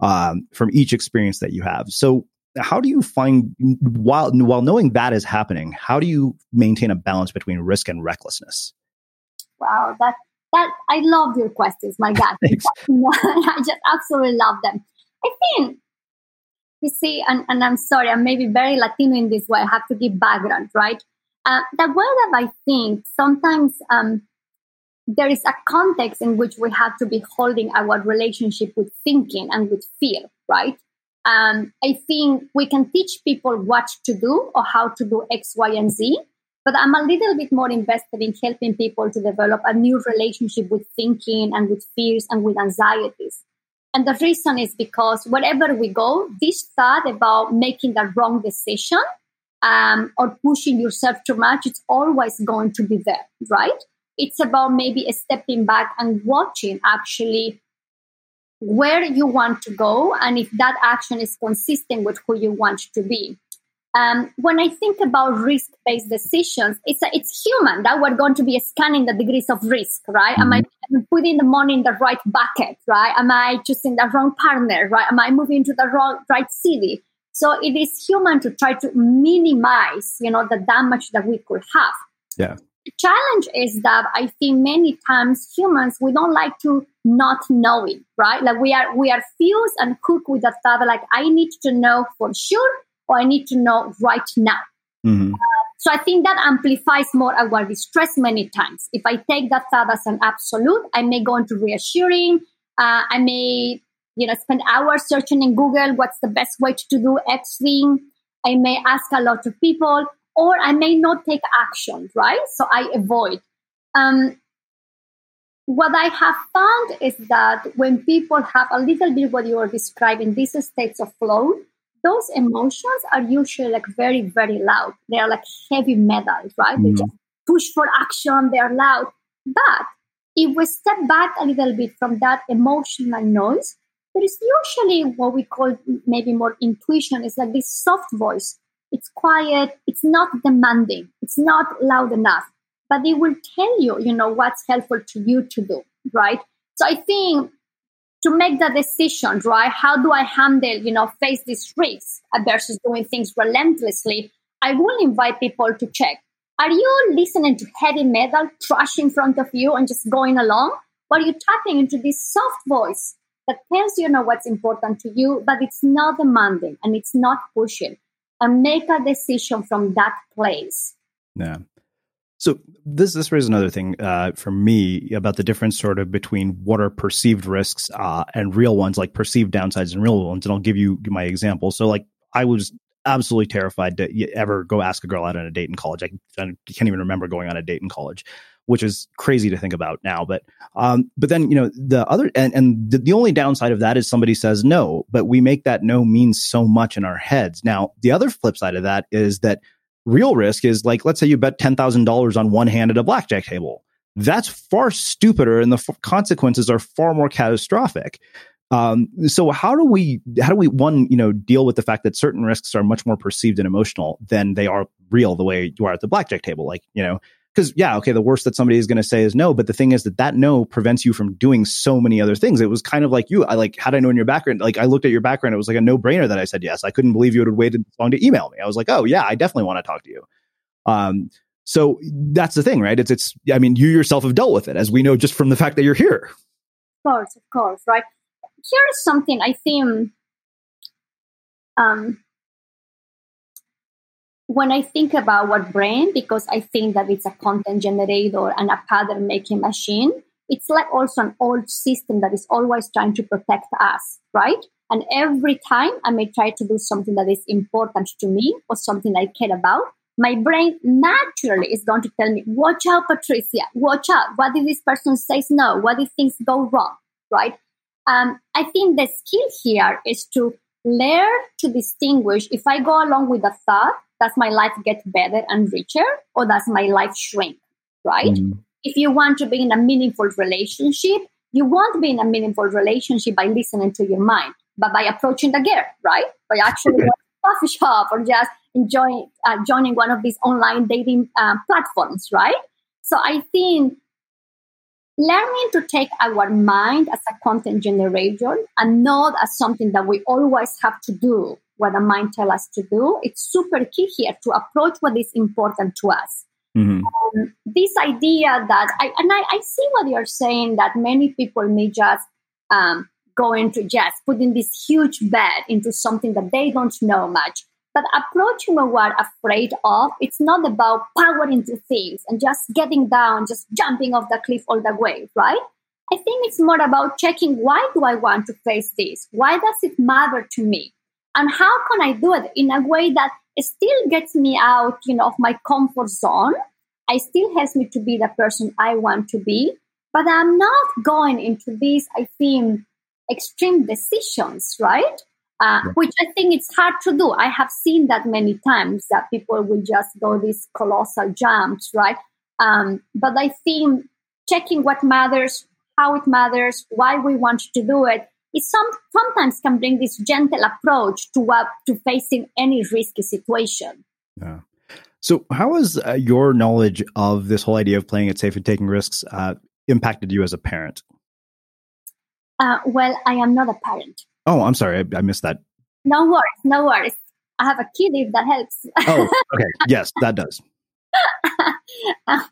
um, from each experience that you have. So how do you find while while knowing that is happening how do you maintain a balance between risk and recklessness? Wow that that i love your questions my god. I just absolutely love them. I think you see and, and i'm sorry i'm maybe very latino in this way i have to give background right uh, the way that I think sometimes um, there is a context in which we have to be holding our relationship with thinking and with fear, right? Um, I think we can teach people what to do or how to do X, Y, and Z, but I'm a little bit more invested in helping people to develop a new relationship with thinking and with fears and with anxieties. And the reason is because wherever we go, this thought about making the wrong decision um, or pushing yourself too much, it's always going to be there, right? It's about maybe stepping back and watching actually where you want to go and if that action is consistent with who you want to be. Um, when I think about risk-based decisions, it's a, it's human that we're going to be scanning the degrees of risk, right? Am I mm-hmm. putting the money in the right bucket, right? Am I choosing the wrong partner, right? Am I moving to the wrong right city? So it is human to try to minimize, you know, the damage that we could have. Yeah. The challenge is that I think many times humans we don't like to not knowing, right? Like we are we are fused and hooked with the thought like I need to know for sure or I need to know right now. Mm-hmm. Uh, so I think that amplifies more our distress many times. If I take that thought as an absolute, I may go into reassuring. Uh, I may you know, spend hours searching in Google what's the best way to do X thing. I may ask a lot of people, or I may not take action, right? So I avoid. Um, what I have found is that when people have a little bit what you are describing, these states of flow, those emotions are usually like very, very loud. They are like heavy metal, right? Mm-hmm. They just push for action, they are loud. But if we step back a little bit from that emotional noise, there is usually what we call maybe more intuition. It's like this soft voice. It's quiet. It's not demanding. It's not loud enough, but it will tell you, you know, what's helpful to you to do, right? So I think to make the decision, right? How do I handle, you know, face this risk versus doing things relentlessly? I will invite people to check. Are you listening to heavy metal trash in front of you and just going along? Or are you tapping into this soft voice that tells you know what's important to you, but it's not demanding and it's not pushing. And make a decision from that place. Yeah. So this this raises another thing uh, for me about the difference sort of between what are perceived risks uh, and real ones, like perceived downsides and real ones. And I'll give you my example. So like I was absolutely terrified to ever go ask a girl out on a date in college. I, I can't even remember going on a date in college which is crazy to think about now. But um, but then you know the other and and the, the only downside of that is somebody says no, but we make that no mean so much in our heads. Now the other flip side of that is that real risk is like let's say you bet ten thousand dollars on one hand at a blackjack table. That's far stupider, and the f- consequences are far more catastrophic. Um, so how do we how do we one you know deal with the fact that certain risks are much more perceived and emotional than they are real the way you are at the blackjack table? Like you know because yeah, okay, the worst that somebody is going to say is no, but the thing is that that no prevents you from doing so many other things. It was kind of like you. I like had I known your background, like I looked at your background, it was like a no brainer that I said yes. I couldn't believe you would have waited long to email me. I was like, oh yeah, I definitely want to talk to you. Um, so that's the thing, right? It's it's. I mean, you yourself have dealt with it, as we know, just from the fact that you're here. Of course, of course, right. Here's something I think. Um, when I think about what brain, because I think that it's a content generator and a pattern making machine, it's like also an old system that is always trying to protect us, right? And every time I may try to do something that is important to me or something I care about, my brain naturally is going to tell me, watch out, Patricia, watch out. What if this person says no? What if things go wrong, right? Um, I think the skill here is to learn to distinguish if I go along with the thought does my life get better and richer or does my life shrink right? Mm. if you want to be in a meaningful relationship you won't be in a meaningful relationship by listening to your mind but by approaching the girl right? By actually going to a coffee shop or just enjoying uh, joining one of these online dating uh, platforms right? So i think learning to take our mind as a content generator and not as something that we always have to do what the mind tells us to do. It's super key here to approach what is important to us. Mm-hmm. Um, this idea that I and I, I, see what you're saying that many people may just um, go into just putting this huge bet into something that they don't know much. But approaching what we're afraid of, it's not about powering through things and just getting down, just jumping off the cliff all the way, right? I think it's more about checking why do I want to face this? Why does it matter to me? and how can i do it in a way that still gets me out you know of my comfort zone i still helps me to be the person i want to be but i'm not going into these i think extreme decisions right uh, which i think it's hard to do i have seen that many times that people will just go these colossal jumps right um, but i think checking what matters how it matters why we want to do it it some, sometimes can bring this gentle approach to what to facing any risky situation. Yeah. So, how has uh, your knowledge of this whole idea of playing it safe and taking risks uh, impacted you as a parent? Uh, well, I am not a parent. Oh, I'm sorry, I, I missed that. No worries, no worries. I have a kid if that helps. oh, okay. Yes, that does.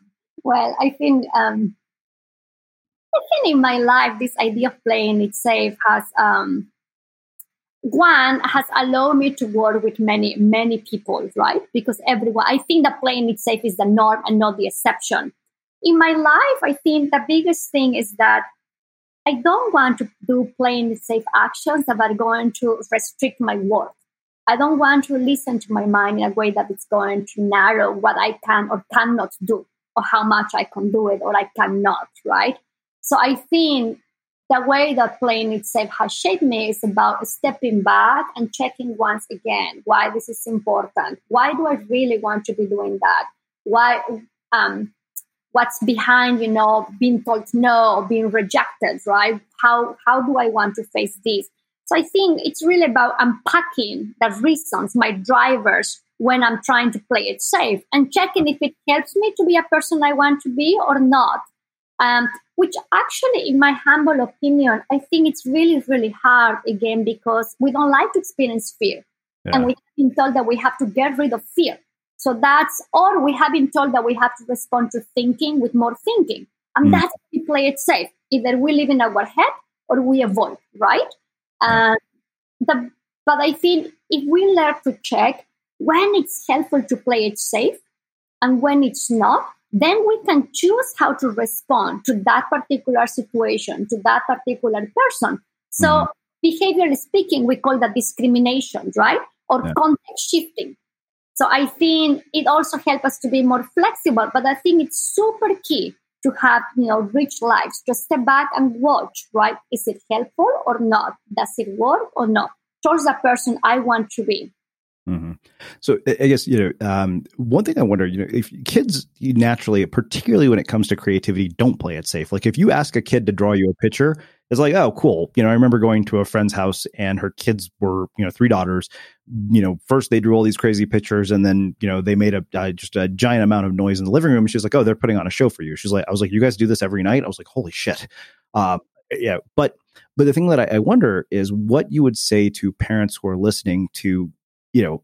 well, I think um, I think in my life, this idea of playing it safe has um, one has allowed me to work with many many people, right? Because everyone, I think that playing it safe is the norm and not the exception. In my life, I think the biggest thing is that I don't want to do plain safe actions that are going to restrict my work. I don't want to listen to my mind in a way that it's going to narrow what I can or cannot do, or how much I can do it or I cannot, right? So I think the way that playing it safe has shaped me is about stepping back and checking once again why this is important. Why do I really want to be doing that? Why, um, what's behind, you know, being told no or being rejected, right? How, how do I want to face this? So I think it's really about unpacking the reasons, my drivers, when I'm trying to play it safe and checking if it helps me to be a person I want to be or not. Um, which actually, in my humble opinion, I think it's really, really hard again because we don't like to experience fear. Yeah. And we've been told that we have to get rid of fear. So that's, or we have been told that we have to respond to thinking with more thinking. And mm. that's we play it safe. Either we live in our head or we avoid, right? Uh, the, but I think if we learn to check when it's helpful to play it safe and when it's not, then we can choose how to respond to that particular situation, to that particular person. So, mm-hmm. behaviorally speaking, we call that discrimination, right? or yeah. context shifting. So I think it also helps us to be more flexible, but I think it's super key to have, you know, rich lives. Just step back and watch, right? Is it helpful or not? Does it work or not? Towards the person I want to be. Mm-hmm. So I guess you know um, one thing I wonder, you know, if kids naturally, particularly when it comes to creativity, don't play it safe. Like if you ask a kid to draw you a picture, it's like, oh, cool. You know, I remember going to a friend's house and her kids were, you know, three daughters. You know, first they drew all these crazy pictures, and then you know they made a uh, just a giant amount of noise in the living room. And she's like, oh, they're putting on a show for you. She's like, I was like, you guys do this every night? I was like, holy shit. Uh, yeah, but but the thing that I, I wonder is what you would say to parents who are listening to you know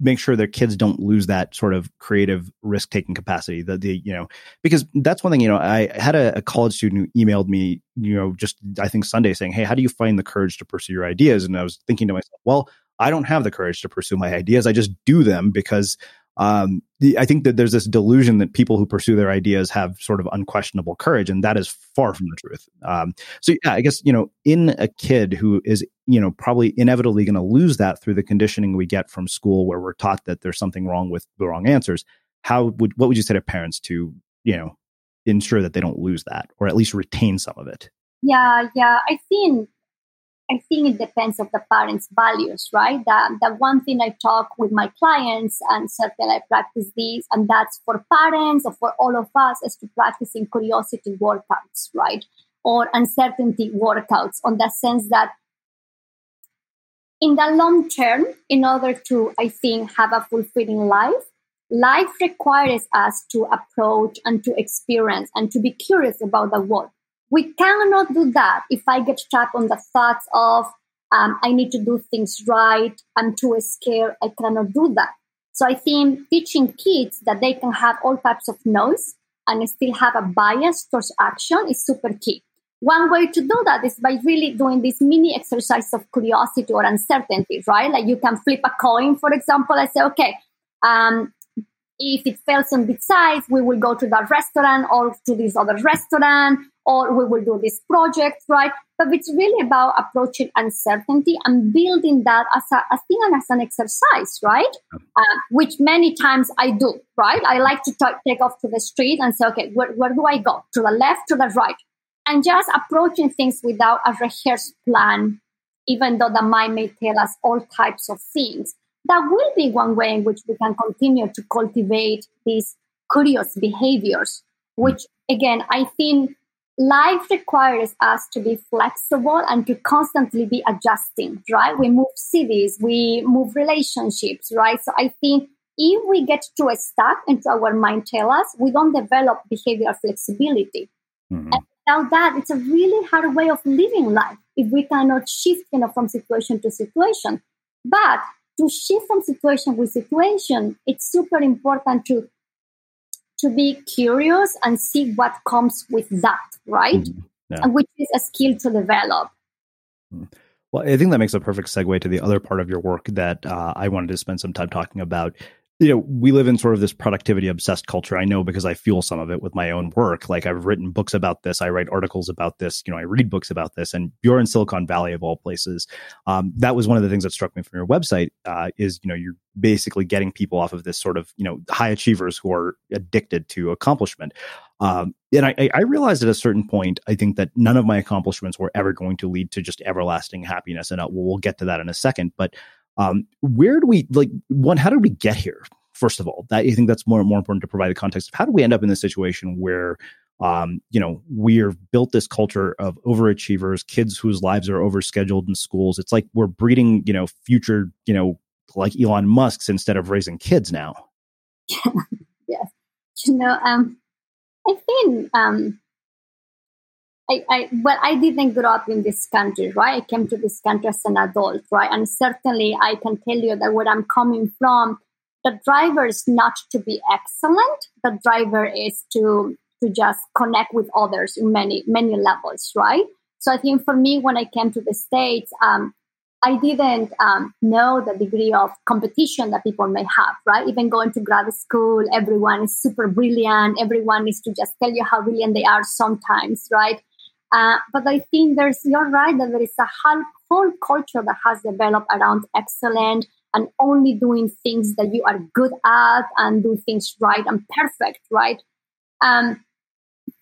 make sure their kids don't lose that sort of creative risk taking capacity that the you know because that's one thing you know i had a, a, college student who emailed me you know just i think sunday saying hey how do you find the courage to pursue your ideas and i was thinking to myself well i don't have the courage to pursue my ideas i just do them because um, the, I think that there's this delusion that people who pursue their ideas have sort of unquestionable courage, and that is far from the truth. Um, so, yeah, I guess you know, in a kid who is you know probably inevitably going to lose that through the conditioning we get from school, where we're taught that there's something wrong with the wrong answers. How would what would you say to parents to you know ensure that they don't lose that, or at least retain some of it? Yeah, yeah, I think I think it depends of the parents' values, right? The, the one thing I talk with my clients and certainly I practice this, and that's for parents or for all of us, is to practicing curiosity workouts, right? Or uncertainty workouts on the sense that in the long term, in order to, I think, have a fulfilling life, life requires us to approach and to experience and to be curious about the world we cannot do that if I get trapped on the thoughts of, um, I need to do things right. I'm too scared. I cannot do that. So I think teaching kids that they can have all types of no's and still have a bias towards action is super key. One way to do that is by really doing this mini exercise of curiosity or uncertainty, right? Like you can flip a coin, for example. I say, okay, um, if it fails on this side, we will go to that restaurant or to this other restaurant or we will do this project, right? But it's really about approaching uncertainty and building that as a, a thing and as an exercise, right? Uh, which many times I do, right? I like to t- take off to the street and say, okay, where, where do I go? To the left, to the right? And just approaching things without a rehearsed plan, even though the mind may tell us all types of things. That will be one way in which we can continue to cultivate these curious behaviors, which again, I think life requires us to be flexible and to constantly be adjusting, right? We move cities, we move relationships, right? So I think if we get too stuck into our mind tell us, we don't develop behavioral flexibility. Mm-hmm. And without that, it's a really hard way of living life if we cannot shift, you know, from situation to situation. But to shift from situation with situation, it's super important to to be curious and see what comes with that, right? Mm-hmm. Yeah. And which is a skill to develop. Mm-hmm. Well, I think that makes a perfect segue to the other part of your work that uh, I wanted to spend some time talking about, you know, we live in sort of this productivity obsessed culture. I know because I fuel some of it with my own work. Like I've written books about this, I write articles about this, you know, I read books about this. And you're in Silicon Valley of all places. Um, that was one of the things that struck me from your website uh, is, you know, you're basically getting people off of this sort of, you know, high achievers who are addicted to accomplishment. Um, and I, I realized at a certain point, I think that none of my accomplishments were ever going to lead to just everlasting happiness. And uh, we'll, we'll get to that in a second. But um, where do we like one? How did we get here? First of all, that I think that's more more important to provide the context of how do we end up in this situation where um, you know, we've built this culture of overachievers, kids whose lives are overscheduled in schools. It's like we're breeding, you know, future, you know, like Elon Musk's instead of raising kids now. yes. You know, um, I think um, I, I well, I didn't grow up in this country, right? I came to this country as an adult, right? And certainly, I can tell you that where I'm coming from, the driver is not to be excellent. The driver is to to just connect with others in many many levels, right? So I think for me, when I came to the states, um, I didn't um, know the degree of competition that people may have, right? Even going to grad school, everyone is super brilliant. Everyone needs to just tell you how brilliant they are sometimes, right? Uh, but I think there's, you're right, that there is a whole, whole culture that has developed around excellent and only doing things that you are good at and do things right and perfect, right? Um,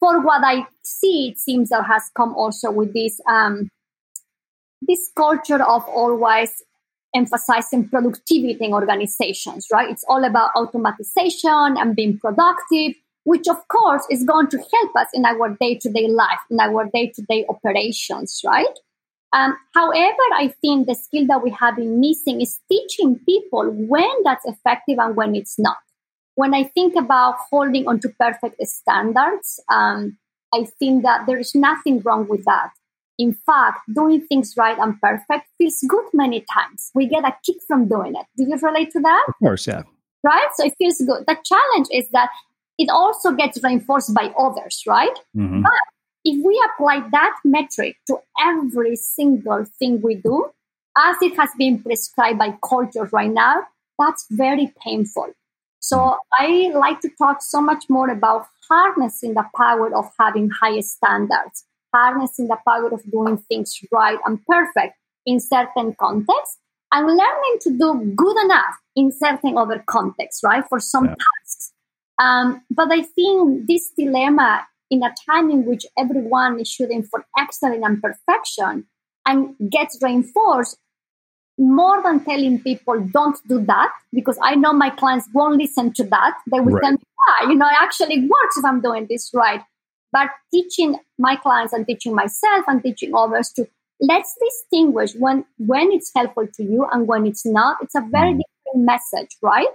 for what I see, it seems that has come also with this um, this culture of always emphasizing productivity in organizations, right? It's all about automatization and being productive, which of course is going to help us in our day to day life, in our day to day operations, right? Um, however, I think the skill that we have been missing is teaching people when that's effective and when it's not. When I think about holding onto perfect standards, um, I think that there is nothing wrong with that. In fact, doing things right and perfect feels good many times. We get a kick from doing it. Do you relate to that? Of course, yeah. Right? So it feels good. The challenge is that it also gets reinforced by others, right? Mm-hmm. But if we apply that metric to every single thing we do, as it has been prescribed by culture right now, that's very painful. So mm-hmm. I like to talk so much more about harnessing the power of having high standards harnessing the power of doing things right and perfect in certain contexts and learning to do good enough in certain other contexts, right? For some yeah. tasks. Um, but I think this dilemma in a time in which everyone is shooting for excellence and perfection and gets reinforced more than telling people don't do that because I know my clients won't listen to that. They will right. tell me, ah, you know, it actually works if I'm doing this right but teaching my clients and teaching myself and teaching others to let's distinguish when when it's helpful to you and when it's not it's a very mm. different message right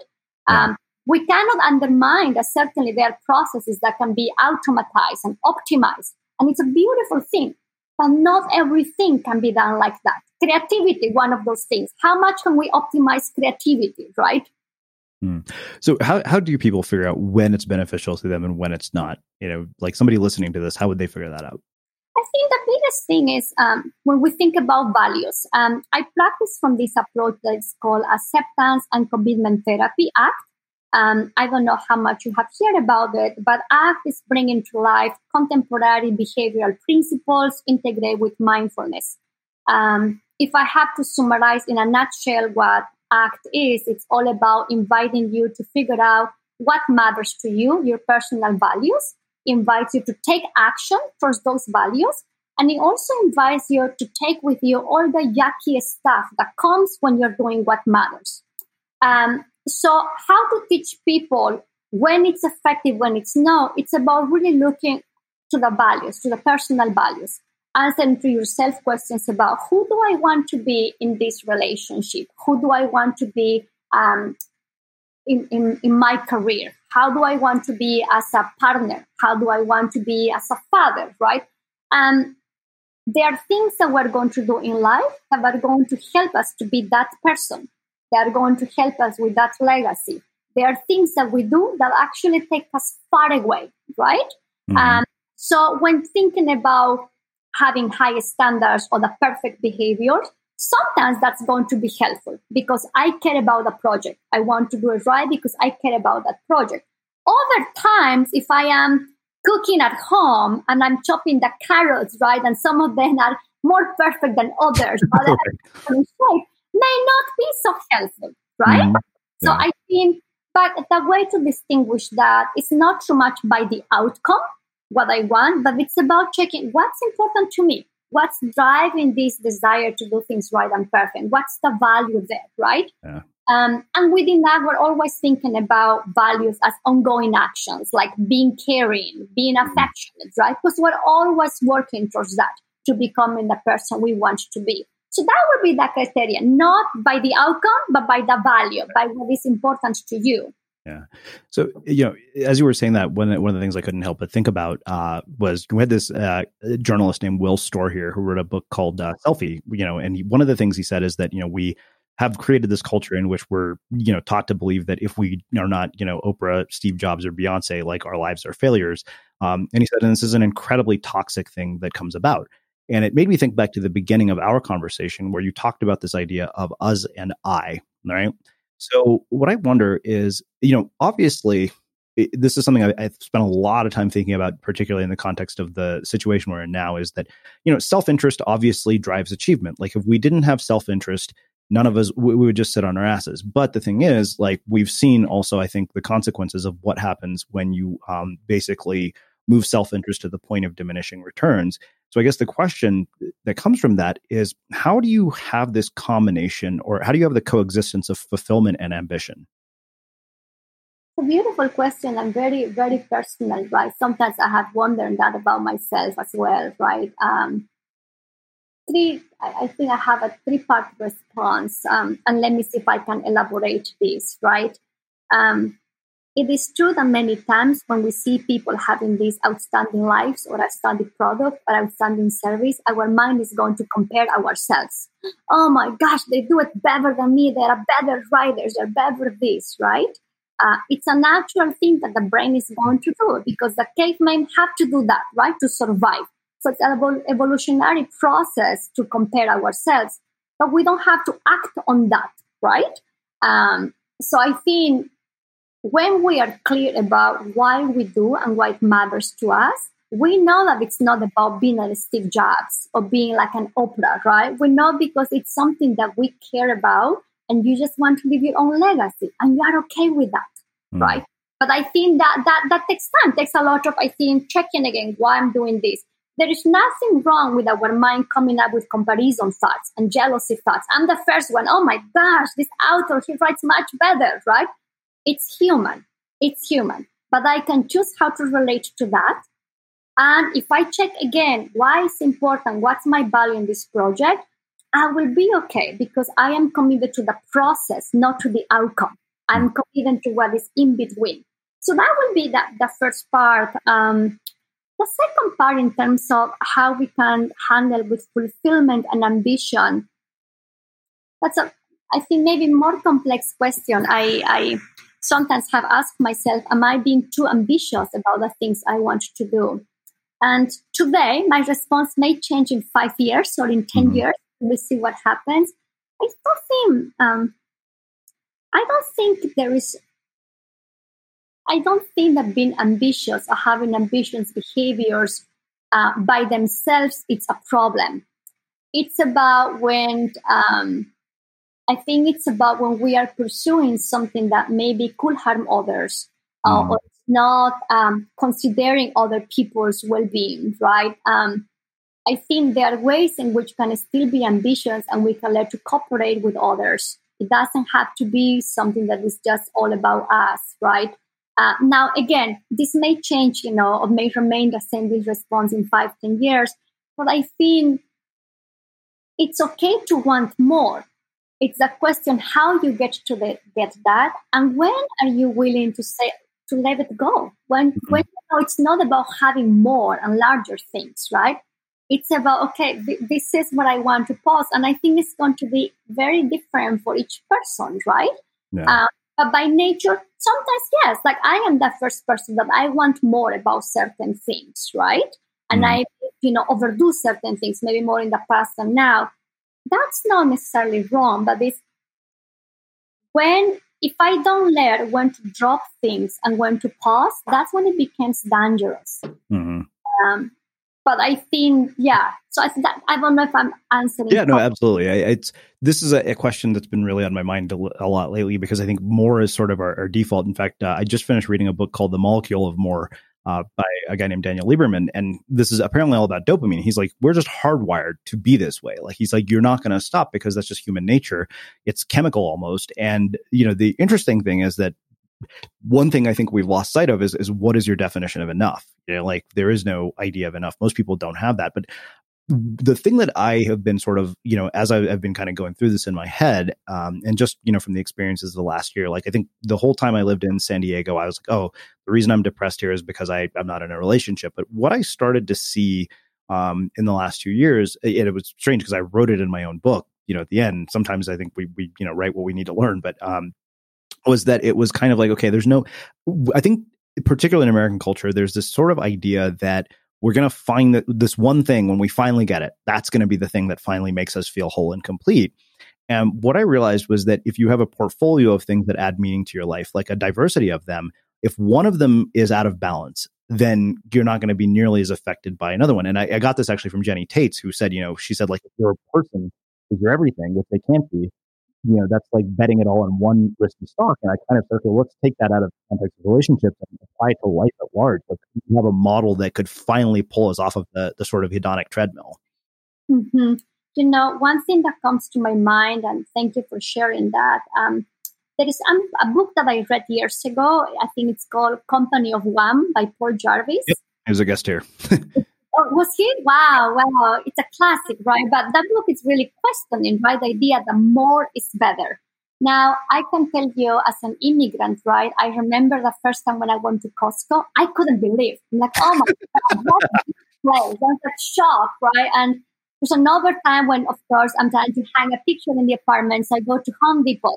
yeah. um, we cannot undermine that certainly there are processes that can be automatized and optimized and it's a beautiful thing but not everything can be done like that creativity one of those things how much can we optimize creativity right Mm. So how how do people figure out when it's beneficial to them and when it's not? You know, like somebody listening to this, how would they figure that out? I think the biggest thing is um, when we think about values. Um, I practice from this approach that is called Acceptance and Commitment Therapy ACT. Um, I don't know how much you have heard about it, but ACT is bringing to life contemporary behavioral principles integrated with mindfulness. Um, if I have to summarize in a nutshell what act is it's all about inviting you to figure out what matters to you, your personal values, invites you to take action towards those values. And it also invites you to take with you all the yucky stuff that comes when you're doing what matters. Um, so, how to teach people when it's effective, when it's not, it's about really looking to the values, to the personal values answering to yourself questions about who do I want to be in this relationship? Who do I want to be um, in, in, in my career? How do I want to be as a partner? How do I want to be as a father, right? And there are things that we're going to do in life that are going to help us to be that person. They are going to help us with that legacy. There are things that we do that actually take us far away, right? Mm-hmm. Um, so when thinking about having high standards or the perfect behaviors, sometimes that's going to be helpful because I care about the project. I want to do it right because I care about that project. Other times, if I am cooking at home and I'm chopping the carrots, right, and some of them are more perfect than others, may not be so helpful, right? Mm-hmm. Yeah. So I think, but the way to distinguish that is not so much by the outcome, what I want, but it's about checking what's important to me. What's driving this desire to do things right and perfect? What's the value there, right? Yeah. Um, and within that, we're always thinking about values as ongoing actions, like being caring, being mm-hmm. affectionate, right? Because we're always working towards that to becoming the person we want to be. So that would be the criteria, not by the outcome, but by the value, by what is important to you. Yeah. So, you know, as you were saying that, one, one of the things I couldn't help but think about uh, was we had this uh, journalist named Will Storr here who wrote a book called uh, Selfie, you know, and he, one of the things he said is that, you know, we have created this culture in which we're, you know, taught to believe that if we are not, you know, Oprah, Steve Jobs, or Beyonce, like our lives are failures. Um, and he said, and this is an incredibly toxic thing that comes about. And it made me think back to the beginning of our conversation where you talked about this idea of us and I, right? So, what I wonder is, you know, obviously, this is something I, I've spent a lot of time thinking about, particularly in the context of the situation we're in now. Is that you know, self interest obviously drives achievement. Like, if we didn't have self interest, none of us we would just sit on our asses. But the thing is, like we've seen also, I think the consequences of what happens when you um, basically move self interest to the point of diminishing returns. So I guess the question that comes from that is how do you have this combination or how do you have the coexistence of fulfillment and ambition? a beautiful question and very, very personal, right? Sometimes I have wondered that about myself as well, right? Um, three, I, think I have a three part response, um, and let me see if I can elaborate this, right? Um, it is true that many times when we see people having these outstanding lives or outstanding product or outstanding service, our mind is going to compare ourselves. Oh my gosh, they do it better than me. They are better writers. They're better this, right? Uh, it's a natural thing that the brain is going to do because the cavemen have to do that, right, to survive. So it's an evolutionary process to compare ourselves, but we don't have to act on that, right? Um, so I think when we are clear about why we do and why it matters to us, we know that it's not about being a Steve Jobs or being like an Oprah, right? We know because it's something that we care about and you just want to leave your own legacy and you are okay with that mm. right? But I think that that that takes time, takes a lot of I think checking again why I'm doing this. There is nothing wrong with our mind coming up with comparison thoughts and jealousy thoughts. I'm the first one. Oh my gosh, this author he writes much better, right? It's human. It's human. But I can choose how to relate to that. And if I check again why it's important, what's my value in this project, I will be okay because I am committed to the process, not to the outcome. I'm committed to what is in between. So that will be the, the first part. Um, the second part, in terms of how we can handle with fulfillment and ambition, that's a, I think, maybe more complex question. I, I sometimes have asked myself, am I being too ambitious about the things I want to do? And today, my response may change in five years or in 10 mm-hmm. years. We'll see what happens. I still think um, I don't think there is. I don't think that being ambitious or having ambitious behaviors uh, by themselves it's a problem. It's about when um, I think it's about when we are pursuing something that maybe could harm others uh, mm. or not um, considering other people's well-being. Right? Um, I think there are ways in which can still be ambitious and we can learn to cooperate with others. It doesn't have to be something that is just all about us, right? Uh, now, again, this may change, you know, or may remain the same this response in five, ten years. But I think it's okay to want more. It's a question how you get to the, get that, and when are you willing to say to let it go? When mm-hmm. when you know, it's not about having more and larger things, right? it's about okay th- this is what i want to post and i think it's going to be very different for each person right yeah. uh, but by nature sometimes yes like i am the first person that i want more about certain things right and mm. i you know overdo certain things maybe more in the past than now that's not necessarily wrong but it's when if i don't learn when to drop things and when to pause that's when it becomes dangerous mm-hmm. um, but I think, yeah. So I that I don't know if I'm answering. Yeah, no, absolutely. I, it's this is a, a, question that's been really on my mind a, a, lot lately because I think more is sort of our, our default. In fact, uh, I just finished reading a book called The Molecule of More uh, by a guy named Daniel Lieberman, and this is apparently all about dopamine. He's like, we're just hardwired to be this way. Like he's like, you're not going to stop because that's just human nature. It's chemical almost. And you know, the interesting thing is that one thing I think we've lost sight of is is what is your definition of enough? You know, like there is no idea of enough. Most people don't have that. But the thing that I have been sort of, you know, as I, have been kind of going through this in my head, um, and just, you know, from the experiences of the last year, like I think the whole time I lived in San Diego, I was like, oh, the reason I'm depressed here is because I, I'm not in a relationship. But what I started to see um, in the last two years, it, it was strange because I wrote it in my own book. You know, at the end, sometimes I think we, we, you know, write what we need to learn, but um, was that it was kind of like, okay, there's no, I think, particularly in American culture, there's this sort of idea that we're going to find that this one thing when we finally get it, that's going to be the thing that finally makes us feel whole and complete. And what I realized was that if you have a portfolio of things that add meaning to your life, like a diversity of them, if one of them is out of balance, then you're not going to be nearly as affected by another one. And I, I, got this actually from Jenny Taitz, who said, you know, she said, like, if you're a person, if you're everything, which they can't be, you know, that's like betting it all on one risky stock. And I kind of said, okay, let's take that out of context of relationships and apply it to life at large. Like we have a model that could finally pull us off of the, the sort of hedonic treadmill. Mm-hmm. You know, one thing that comes to my mind, and thank you for sharing that. Um, there is um, a book that I read years ago. I think it's called Company of One by Paul Jarvis. Yep. He was a guest here. Oh, was he? Wow, wow. It's a classic, right? But that book is really questioning, right? The idea that more is better. Now, I can tell you as an immigrant, right? I remember the first time when I went to Costco, I couldn't believe. I'm like, oh my God, what a place. Was like shocked, right? And there's another time when, of course, I'm trying to hang a picture in the apartment. So I go to Home Depot.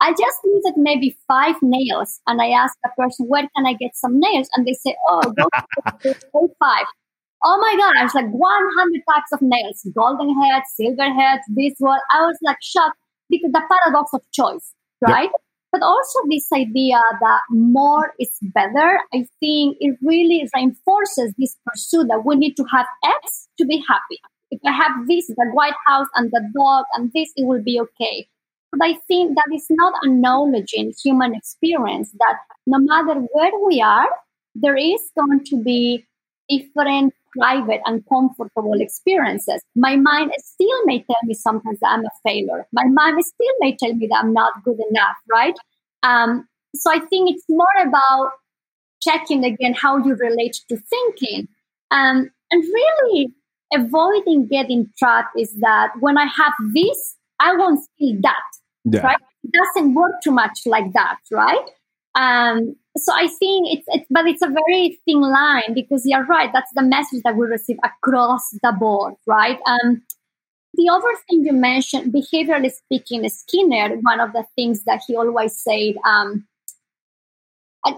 I just needed maybe five nails. And I asked the person, where can I get some nails? And they say, oh, go to five. Oh my God, I was like 100 types of nails, golden heads, silver heads, this one. I was like shocked because the paradox of choice, right? Yep. But also this idea that more is better, I think it really reinforces this pursuit that we need to have X to be happy. If I have this, the White House and the dog and this, it will be okay. But I think that is not acknowledging human experience that no matter where we are, there is going to be different private and comfortable experiences. My mind still may tell me sometimes that I'm a failure. My mind still may tell me that I'm not good enough, right? Um, so I think it's more about checking again how you relate to thinking. Um, and really avoiding getting trapped is that when I have this, I won't feel that. Yeah. Right? It doesn't work too much like that, right? Um, so I think it's, it's, but it's a very thin line because you're right. That's the message that we receive across the board, right? Um, the other thing you mentioned, behaviorally speaking, Skinner, one of the things that he always said, um,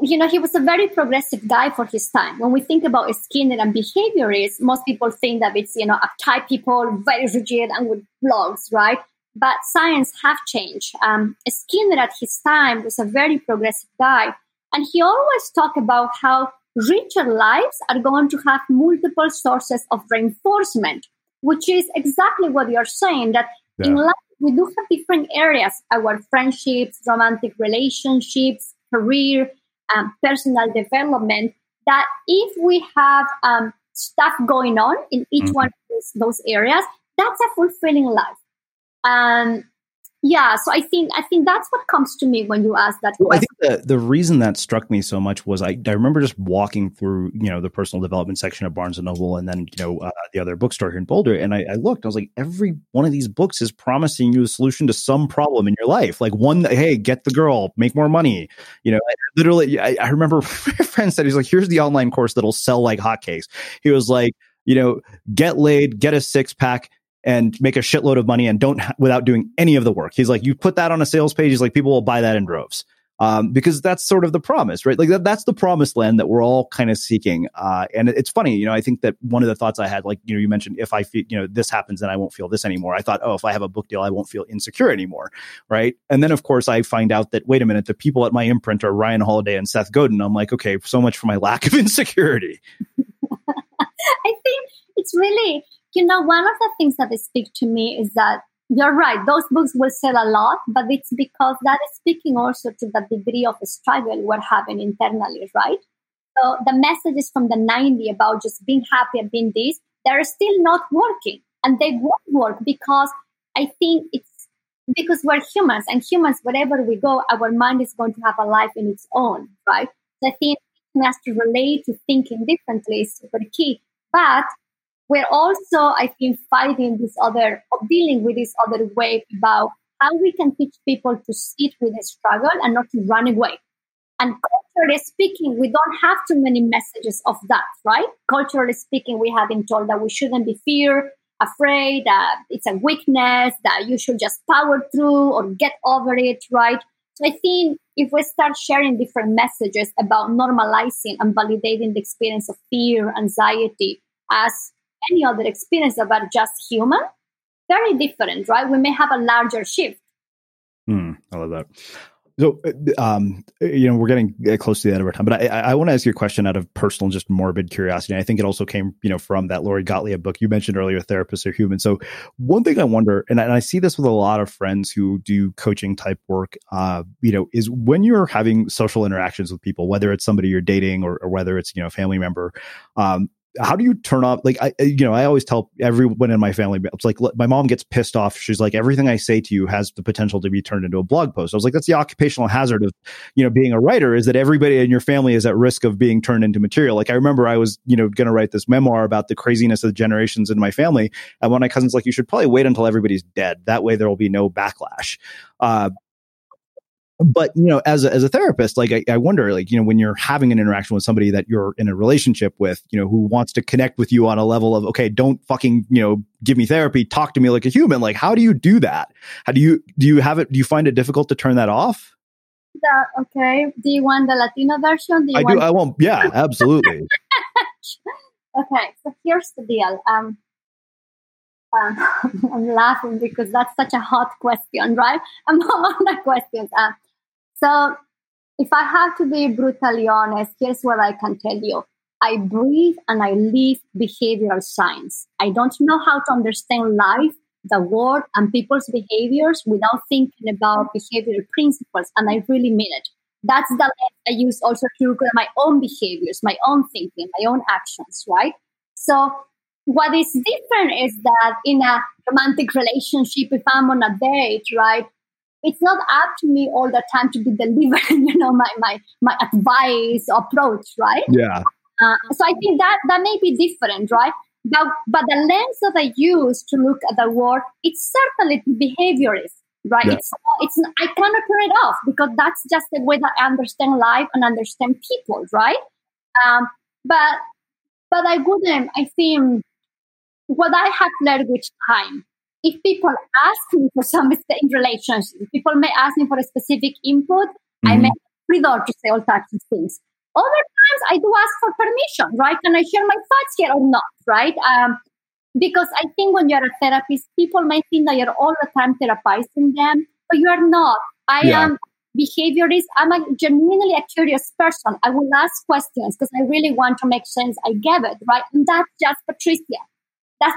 you know, he was a very progressive guy for his time. When we think about Skinner and behaviorists, most people think that it's, you know, uptight people, very rigid and with blogs, right? But science have changed. Um, Skinner at his time was a very progressive guy and he always talked about how richer lives are going to have multiple sources of reinforcement, which is exactly what you're saying that yeah. in life we do have different areas our friendships, romantic relationships, career, um, personal development. That if we have um, stuff going on in each mm-hmm. one of those, those areas, that's a fulfilling life. Um, yeah so i think i think that's what comes to me when you ask that well, i think the, the reason that struck me so much was I, I remember just walking through you know the personal development section of barnes and noble and then you know uh, the other bookstore here in boulder and I, I, looked i was like every one of these books is promising you a solution to some problem in your life. Like one hey get the girl make more money you know I, literally I, I remember a friend said he's like here's the online course that'll sell like hotcakes. He was like you know get laid get a six pack and make a shitload of money and don't without doing any of the work. He's like, you put that on a sales page. He's like, people will buy that in droves. Um, because that's sort of the promise, right? Like that, that's the promised land that we're all kind of seeking. Uh, and it's funny, you know, I think that one of the thoughts I had, like, you know, you mentioned if I feel, you know, this happens, then I won't feel this anymore. I thought, oh, if I have a book deal, I won't feel insecure anymore. Right. And then of course I find out that, wait a minute, the people at my imprint are Ryan Holiday and Seth Godin. I'm like, okay, so much for my lack of insecurity. I think it's really you know, one of the things that speak to me is that you're right, those books will sell a lot, but it's because that is speaking also to the degree of struggle we're having internally, right? So the messages from the 90 about just being happy and being this, they're still not working. And they won't work because I think it's because we're humans and humans, wherever we go, our mind is going to have a life in its own, right? So I think has to relate to thinking differently is super key. But we're also, I think, fighting this other, dealing with this other way about how we can teach people to sit with the struggle and not to run away. And culturally speaking, we don't have too many messages of that, right? Culturally speaking, we have been told that we shouldn't be fear, afraid, that it's a weakness, that you should just power through or get over it, right? So I think if we start sharing different messages about normalizing and validating the experience of fear, anxiety as any other experience are just human, very different, right? We may have a larger shift. Hmm, I love that. So, uh, um, you know, we're getting close to the end of our time, but I, I want to ask you a question out of personal, just morbid curiosity. I think it also came, you know, from that Lori Gottlieb book you mentioned earlier, "Therapists Are Human." So, one thing I wonder, and I, and I see this with a lot of friends who do coaching type work, uh, you know, is when you're having social interactions with people, whether it's somebody you're dating or, or whether it's you know a family member, um, how do you turn off like i you know i always tell everyone in my family it's like my mom gets pissed off. She's like everything i say to you has the potential to be turned into a blog post. I was like that's the occupational hazard of you know being a writer is that everybody in your family is at risk of being turned into material. Like i remember i was you know going to write this memoir about the craziness of the generations in my family and one of my cousins like you should probably wait until everybody's dead. That way there will be no backlash. Uh, but you know as a, as a therapist like I, I, wonder like you know when you're having an interaction with somebody that you're in a relationship with you know who wants to connect with you on a level of okay don't fucking you know give me therapy talk to me like a human like how do you do that how do you do you have it do you find it difficult to turn that off the, okay do you want the latino version do i do i won't yeah absolutely okay so here's the deal um uh, I'm laughing because that's such a hot question, right? I'm on the questions. Uh, so, if I have to be brutally honest, here's what I can tell you. I breathe and I live behavioral science. I don't know how to understand life, the world, and people's behaviors without thinking about behavioral principles. And I really mean it. That's the lens I use also to look at my own behaviors, my own thinking, my own actions, right? So what is different is that in a romantic relationship, if I'm on a date, right, it's not up to me all the time to be delivering, you know, my my my advice approach, right? Yeah. Uh, so I think that that may be different, right? But but the lens that I use to look at the world, it's certainly behaviorist, right? Yeah. It's it's I cannot turn it off because that's just the way that I understand life and understand people, right? Um, but but I wouldn't. I think what I have learned with time if people ask me for some in relationships, people may ask me for a specific input, mm-hmm. I may free door to say all types of things. Other times I do ask for permission, right? Can I share my thoughts here or not, right? Um, because I think when you're a therapist, people may think that you're all the time therapizing them, but you are not. I yeah. am behaviorist. I'm a genuinely a curious person. I will ask questions because I really want to make sense. I get it, right? And that's just Patricia. That's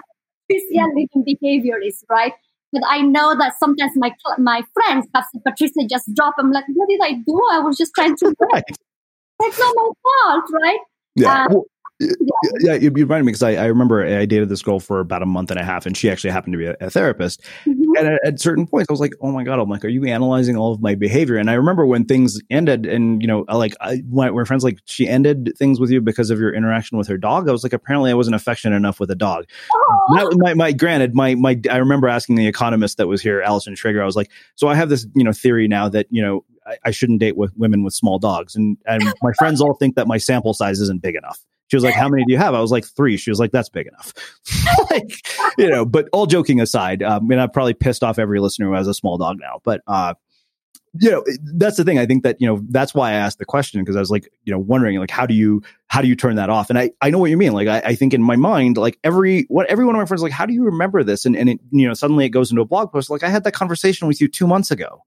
Patricia living behaviorist, right? But I know that sometimes my my friends have said, Patricia, just drop. I'm like, what did I do? I was just trying to. Right. That's not my fault, right? Yeah. Um, well, yeah, yeah you, reminded me because I, I remember I dated this girl for about a month and a half, and she actually happened to be a, a therapist. Mm-hmm. And at, at, certain points, I was like, "Oh my god!" I'm like, "Are you analyzing all of my behavior?" And I remember when things ended, and you know, like I, my, my friends like she ended things with you because of your interaction with her dog. I was like, apparently, I wasn't affectionate enough with a dog. Oh. My, my, granted, my my I remember asking the economist that was here, Allison Schrager. I was like, "So I have this you know theory now that you know I, I shouldn't date with women with small dogs," and and my friends all think that my sample size isn't big enough. She was like, "How many do you have?" I was like, three. She was like, "That's big enough." like, you know. But all joking aside, um, I mean, I've probably pissed off every listener who has a small dog now. But uh, you know, that's the thing. I think that you know that's why I asked the question because I was like, you know, wondering like how do you how do you turn that off? And I I know what you mean. Like I, I think in my mind, like every what every one of my friends like, how do you remember this? And and it, you know, suddenly it goes into a blog post. Like I had that conversation with you two months ago.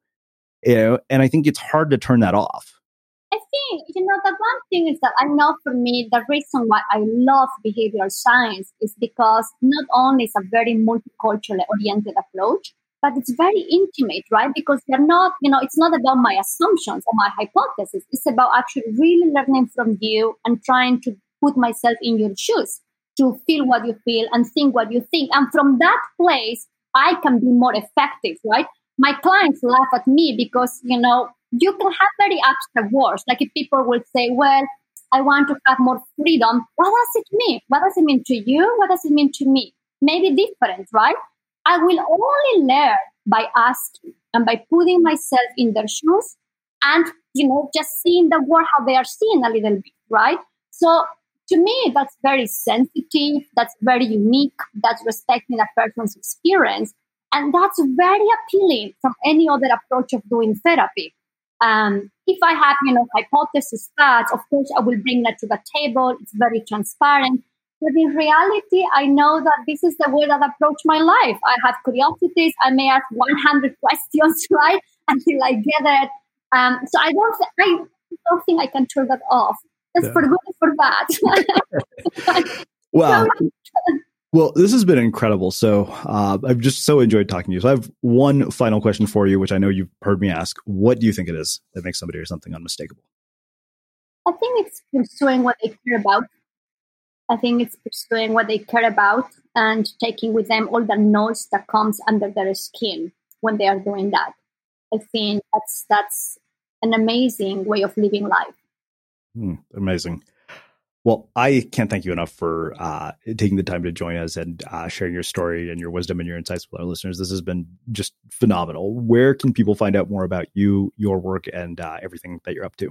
You know, and I think it's hard to turn that off. I think, you know, the one thing is that I know for me, the reason why I love behavioral science is because not only is a very multiculturally oriented approach, but it's very intimate, right? Because they're not, you know, it's not about my assumptions or my hypothesis. It's about actually really learning from you and trying to put myself in your shoes to feel what you feel and think what you think. And from that place, I can be more effective, right? My clients laugh at me because, you know, you can have very abstract words. Like if people will say, well, I want to have more freedom. What does it mean? What does it mean to you? What does it mean to me? Maybe different, right? I will only learn by asking and by putting myself in their shoes and, you know, just seeing the world how they are seeing a little bit, right? So to me, that's very sensitive. That's very unique. That's respecting a person's experience. And that's very appealing from any other approach of doing therapy. Um, if I have, you know, hypothesis stats, of course, I will bring that to the table. It's very transparent. But in reality, I know that this is the way that I approach my life. I have curiosities. I may ask 100 questions, right, until I get it. Um, so I don't, I don't think I can turn that off. That's yeah. for good for bad. wow. Well, this has been incredible. So uh, I've just so enjoyed talking to you. So I have one final question for you, which I know you've heard me ask. What do you think it is that makes somebody or something unmistakable? I think it's pursuing what they care about. I think it's pursuing what they care about and taking with them all the noise that comes under their skin when they are doing that. I think that's that's an amazing way of living life. Hmm, amazing. Well, I can't thank you enough for uh, taking the time to join us and uh, sharing your story and your wisdom and your insights with our listeners. This has been just phenomenal. Where can people find out more about you, your work, and uh, everything that you're up to?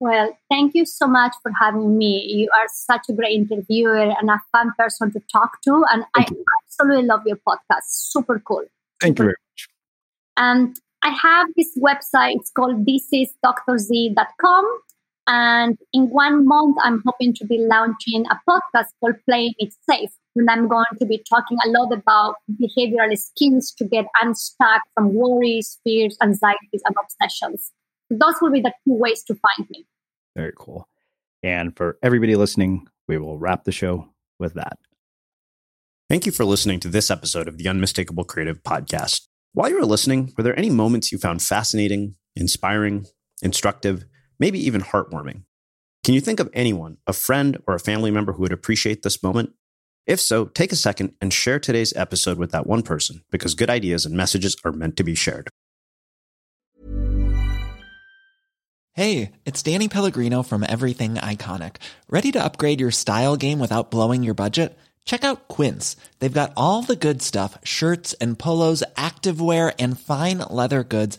Well, thank you so much for having me. You are such a great interviewer and a fun person to talk to. And thank I you. absolutely love your podcast. Super cool. Thank you very much. And I have this website. It's called thisisdoctorz.com. And in one month, I'm hoping to be launching a podcast called Playing It Safe. And I'm going to be talking a lot about behavioral skills to get unstuck from worries, fears, anxieties, and obsessions. Those will be the two ways to find me. Very cool. And for everybody listening, we will wrap the show with that. Thank you for listening to this episode of the Unmistakable Creative Podcast. While you were listening, were there any moments you found fascinating, inspiring, instructive, maybe even heartwarming? Can you think of anyone, a friend or a family member who would appreciate this moment? If so, take a second and share today's episode with that one person because good ideas and messages are meant to be shared. Hey, it's Danny Pellegrino from Everything Iconic. Ready to upgrade your style game without blowing your budget? Check out Quince. They've got all the good stuff shirts and polos, activewear, and fine leather goods,